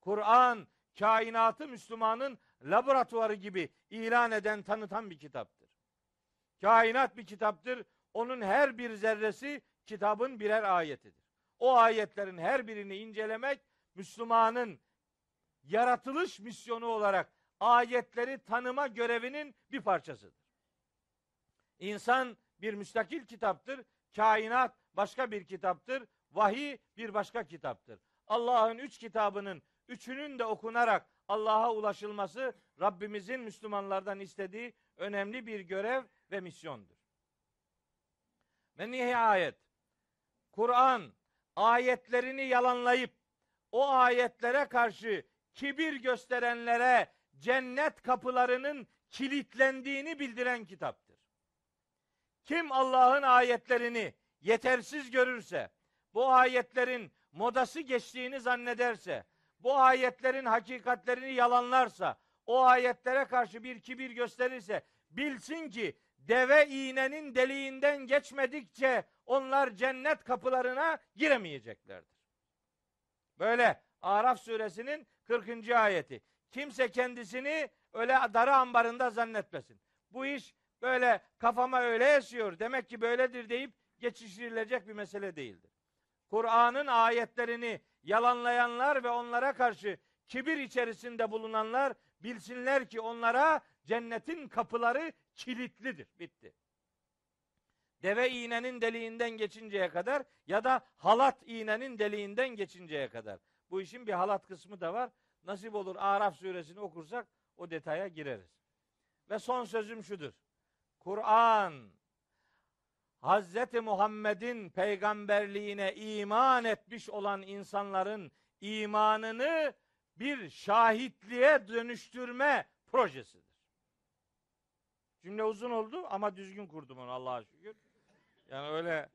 [SPEAKER 2] Kur'an kainatı Müslümanın laboratuvarı gibi ilan eden, tanıtan bir kitaptır. Kainat bir kitaptır. Onun her bir zerresi kitabın birer ayetidir. O ayetlerin her birini incelemek Müslümanın yaratılış misyonu olarak ayetleri tanıma görevinin bir parçasıdır. İnsan bir müstakil kitaptır. Kainat başka bir kitaptır. Vahiy bir başka kitaptır. Allah'ın üç kitabının üçünün de okunarak Allah'a ulaşılması Rabbimizin Müslümanlardan istediği önemli bir görev ve misyondur. Ve nihayet Kur'an ayetlerini yalanlayıp o ayetlere karşı kibir gösterenlere cennet kapılarının kilitlendiğini bildiren kitaptır. Kim Allah'ın ayetlerini yetersiz görürse, bu ayetlerin modası geçtiğini zannederse, bu ayetlerin hakikatlerini yalanlarsa, o ayetlere karşı bir kibir gösterirse, bilsin ki deve iğnenin deliğinden geçmedikçe onlar cennet kapılarına giremeyeceklerdir. Böyle Araf suresinin 40. ayeti. Kimse kendisini öyle darı ambarında zannetmesin. Bu iş böyle kafama öyle esiyor demek ki böyledir deyip geçiştirilecek bir mesele değildir. Kur'an'ın ayetlerini yalanlayanlar ve onlara karşı kibir içerisinde bulunanlar bilsinler ki onlara cennetin kapıları kilitlidir. Bitti. Deve iğnenin deliğinden geçinceye kadar ya da halat iğnenin deliğinden geçinceye kadar. Bu işin bir halat kısmı da var. Nasip olur Araf suresini okursak o detaya gireriz. Ve son sözüm şudur. Kur'an Hazreti Muhammed'in peygamberliğine iman etmiş olan insanların imanını bir şahitliğe dönüştürme projesidir. Cümle uzun oldu ama düzgün kurdum onu Allah'a şükür. Yani öyle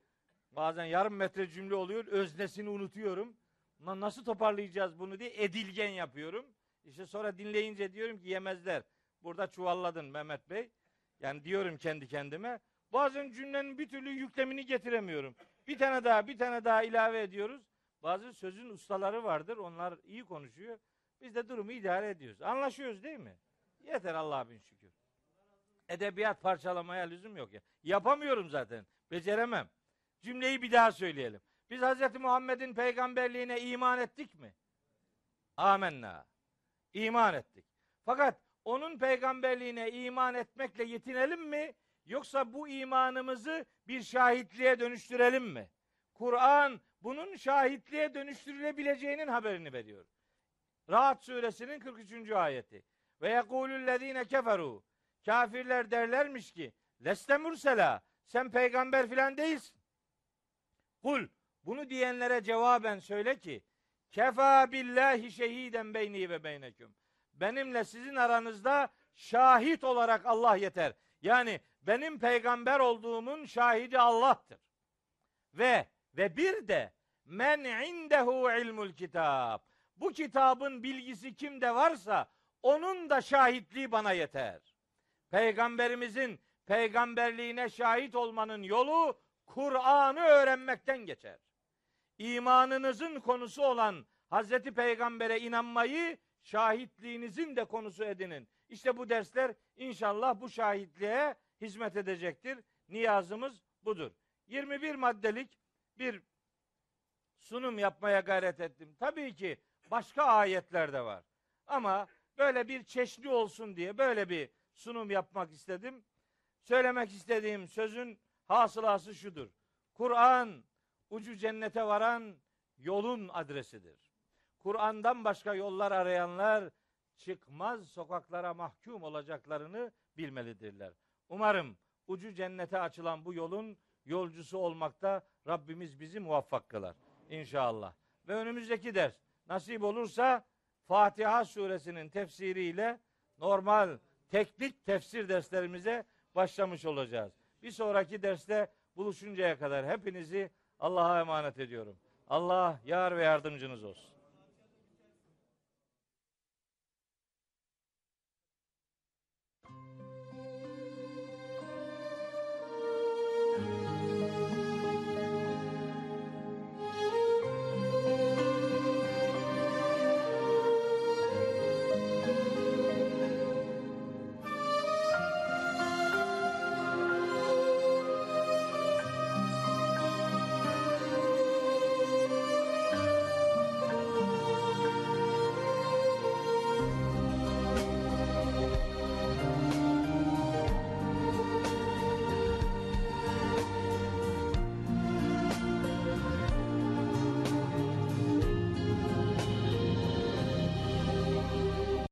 [SPEAKER 2] bazen yarım metre cümle oluyor, öznesini unutuyorum. Lan nasıl toparlayacağız bunu diye edilgen yapıyorum. İşte sonra dinleyince diyorum ki yemezler. Burada çuvalladın Mehmet Bey. Yani diyorum kendi kendime. Bazen cümlenin bir türlü yüklemini getiremiyorum. Bir tane daha, bir tane daha ilave ediyoruz. Bazı sözün ustaları vardır. Onlar iyi konuşuyor. Biz de durumu idare ediyoruz. Anlaşıyoruz değil mi? Yeter Allah'a bin şükür. Edebiyat parçalamaya lüzum yok ya. Yapamıyorum zaten. Beceremem. Cümleyi bir daha söyleyelim. Biz Hz. Muhammed'in peygamberliğine iman ettik mi? Amenna. İman ettik. Fakat onun peygamberliğine iman etmekle yetinelim mi? Yoksa bu imanımızı bir şahitliğe dönüştürelim mi? Kur'an bunun şahitliğe dönüştürülebileceğinin haberini veriyor. Rahat suresinin 43. ayeti. Ve yekulüllezine keferu. Kafirler derlermiş ki leste mürsela sen peygamber filan değilsin. Kul bunu diyenlere cevaben söyle ki kefa billahi şehiden beyni ve beyneküm. Benimle sizin aranızda şahit olarak Allah yeter. Yani benim peygamber olduğumun şahidi Allah'tır. Ve ve bir de men indehu ilmul kitab. Bu kitabın bilgisi kimde varsa onun da şahitliği bana yeter. Peygamberimizin peygamberliğine şahit olmanın yolu Kur'an'ı öğrenmekten geçer. İmanınızın konusu olan Hazreti Peygamber'e inanmayı şahitliğinizin de konusu edinin. İşte bu dersler inşallah bu şahitliğe hizmet edecektir. Niyazımız budur. 21 maddelik bir sunum yapmaya gayret ettim. Tabii ki başka ayetler de var. Ama böyle bir çeşni olsun diye böyle bir sunum yapmak istedim. Söylemek istediğim sözün hasılası şudur. Kur'an ucu cennete varan yolun adresidir. Kur'an'dan başka yollar arayanlar çıkmaz sokaklara mahkum olacaklarını bilmelidirler. Umarım ucu cennete açılan bu yolun yolcusu olmakta Rabbimiz bizi muvaffak kılar. İnşallah. Ve önümüzdeki ders nasip olursa Fatiha suresinin tefsiriyle normal teknik tefsir derslerimize başlamış olacağız. Bir sonraki derste buluşuncaya kadar hepinizi Allah'a emanet ediyorum. Allah yar ve yardımcınız olsun.